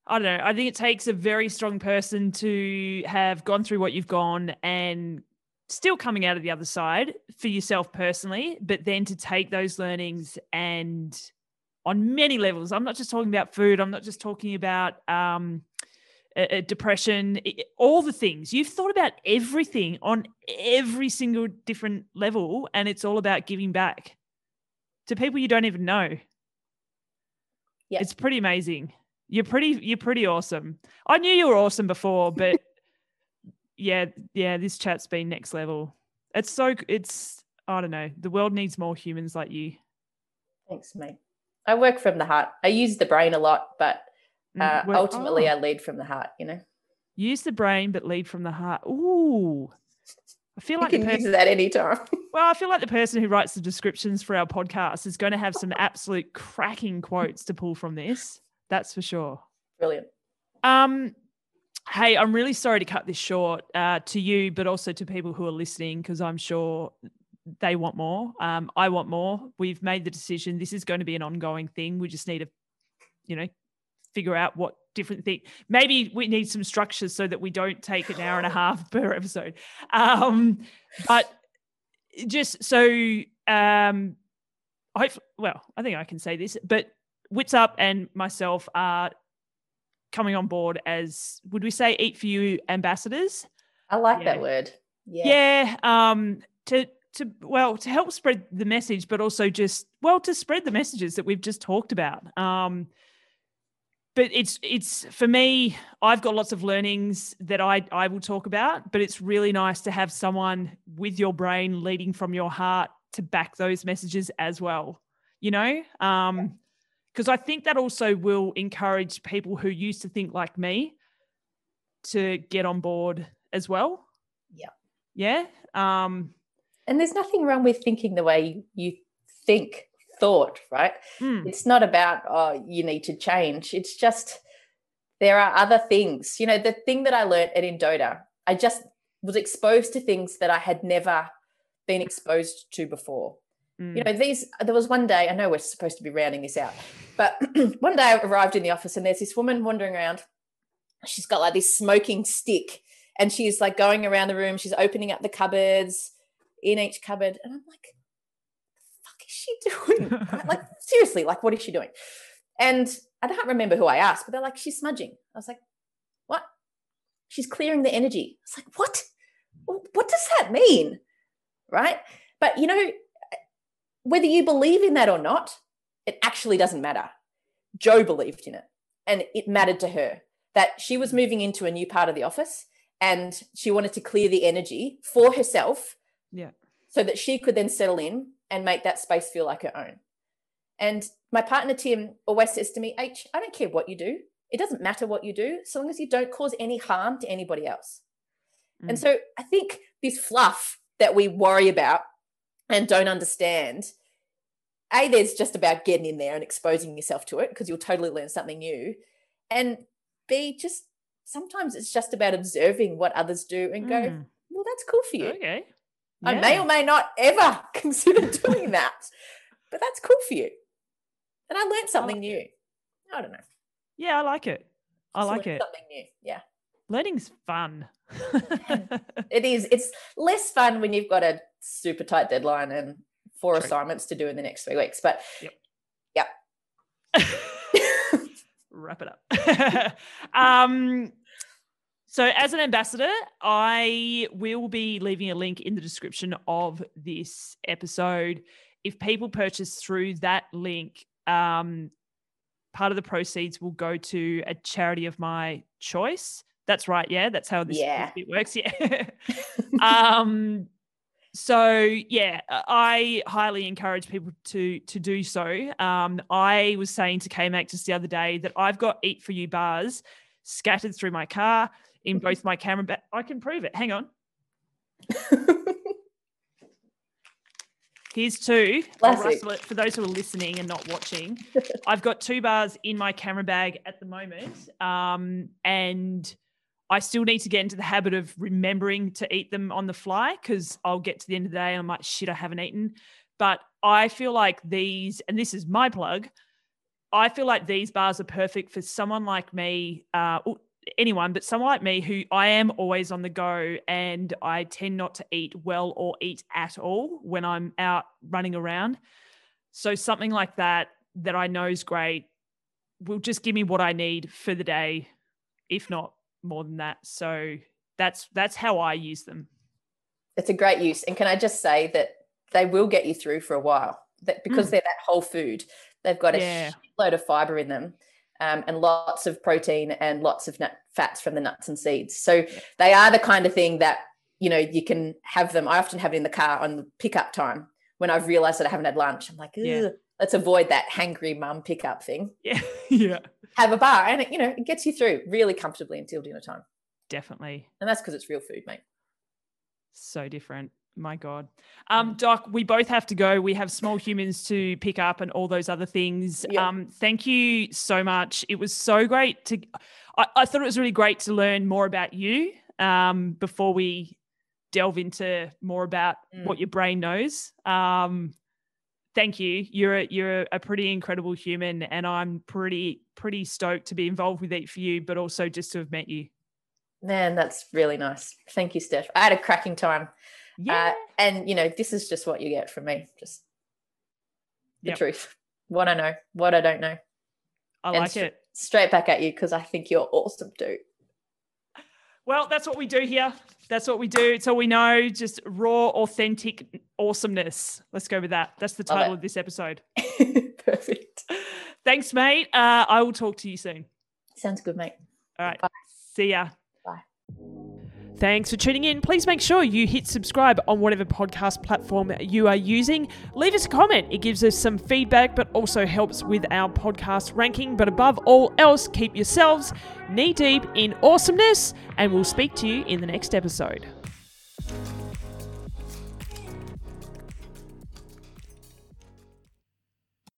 I don't know. I think it takes a very strong person to have gone through what you've gone and still coming out of the other side for yourself personally, but then to take those learnings and on many levels. I'm not just talking about food. I'm not just talking about um, uh, depression, all the things. You've thought about everything on every single different level, and it's all about giving back to people you don't even know. Yeah. It's pretty amazing. You're pretty you're pretty awesome. I knew you were awesome before, but yeah, yeah, this chat's been next level. It's so it's I don't know. The world needs more humans like you. Thanks, mate. I work from the heart. I use the brain a lot, but mm, uh, ultimately oh. I lead from the heart, you know. Use the brain but lead from the heart. Ooh. I feel like you can person, use that anytime. well, I feel like the person who writes the descriptions for our podcast is going to have some absolute cracking quotes to pull from this. That's for sure. Brilliant. Um, hey, I'm really sorry to cut this short uh, to you, but also to people who are listening, because I'm sure they want more. Um, I want more. We've made the decision. This is going to be an ongoing thing. We just need to, you know, figure out what different thing. Maybe we need some structures so that we don't take an hour and a half per episode. Um, but just so um, I well, I think I can say this, but Wits Up and myself are coming on board as would we say eat for you ambassadors i like yeah. that word yeah yeah um to to well to help spread the message but also just well to spread the messages that we've just talked about um but it's it's for me i've got lots of learnings that i i will talk about but it's really nice to have someone with your brain leading from your heart to back those messages as well you know um because I think that also will encourage people who used to think like me to get on board as well. Yeah. Yeah. Um, and there's nothing wrong with thinking the way you think, thought, right? Mm. It's not about, oh, you need to change. It's just there are other things. You know, the thing that I learned at Endota, I just was exposed to things that I had never been exposed to before. Mm. You know, these, there was one day, I know we're supposed to be rounding this out, but one day I arrived in the office and there's this woman wandering around. She's got like this smoking stick and she's like going around the room. She's opening up the cupboards in each cupboard. And I'm like, she doing? like, seriously, like, what is she doing? And I don't remember who I asked, but they're like, she's smudging. I was like, what? She's clearing the energy. It's like, what? What does that mean? Right. But, you know, whether you believe in that or not, it actually doesn't matter. Joe believed in it and it mattered to her that she was moving into a new part of the office and she wanted to clear the energy for herself. Yeah. So that she could then settle in and make that space feel like her own. And my partner Tim always says to me, H, I don't care what you do. It doesn't matter what you do, so long as you don't cause any harm to anybody else. Mm. And so I think this fluff that we worry about and don't understand a there's just about getting in there and exposing yourself to it because you'll totally learn something new and b just sometimes it's just about observing what others do and go mm. well that's cool for you okay yeah. i may or may not ever consider doing that but that's cool for you and i learned something I like new it. i don't know yeah i like it i like it something new yeah learning's fun it is it's less fun when you've got a super tight deadline and four True. assignments to do in the next three weeks. But yep. yep. Wrap it up. um, so, as an ambassador, I will be leaving a link in the description of this episode. If people purchase through that link, um, part of the proceeds will go to a charity of my choice. That's right. Yeah, that's how this, yeah. this works. Yeah. um, so yeah, I highly encourage people to to do so. Um, I was saying to K Mac just the other day that I've got Eat for You bars scattered through my car in mm-hmm. both my camera. Ba- I can prove it. Hang on. Here's two. For those who are listening and not watching, I've got two bars in my camera bag at the moment, um, and I still need to get into the habit of remembering to eat them on the fly because I'll get to the end of the day and I'm like, shit, I haven't eaten. But I feel like these, and this is my plug, I feel like these bars are perfect for someone like me, uh, anyone, but someone like me who I am always on the go and I tend not to eat well or eat at all when I'm out running around. So something like that that I know is great will just give me what I need for the day, if not more than that. So that's that's how I use them. It's a great use. And can I just say that they will get you through for a while. That because mm. they're that whole food, they've got a yeah. load of fiber in them. Um, and lots of protein and lots of nut, fats from the nuts and seeds. So they are the kind of thing that you know you can have them. I often have it in the car on the pickup time when I've realized that I haven't had lunch. I'm like, yeah. let's avoid that hangry mum pickup thing. Yeah, yeah. Have a bar, and it, you know it gets you through really comfortably until dinner time. Definitely, and that's because it's real food, mate. So different. My God. Um, Doc, we both have to go. We have small humans to pick up and all those other things. Um, thank you so much. It was so great to, I, I thought it was really great to learn more about you um, before we delve into more about mm. what your brain knows. Um, thank you. You're a, you're a pretty incredible human, and I'm pretty pretty stoked to be involved with Eat for You, but also just to have met you. Man, that's really nice. Thank you, Steph. I had a cracking time. Yeah. Uh, and you know, this is just what you get from me. Just the yep. truth. What I know, what I don't know. I and like st- it. Straight back at you because I think you're awesome dude. Well, that's what we do here. That's what we do. It's all we know. Just raw, authentic awesomeness. Let's go with that. That's the title of this episode. Perfect. Thanks, mate. Uh, I will talk to you soon. Sounds good, mate. All right. Bye. See ya. Bye. Thanks for tuning in. Please make sure you hit subscribe on whatever podcast platform you are using. Leave us a comment. It gives us some feedback, but also helps with our podcast ranking. But above all else, keep yourselves knee deep in awesomeness, and we'll speak to you in the next episode.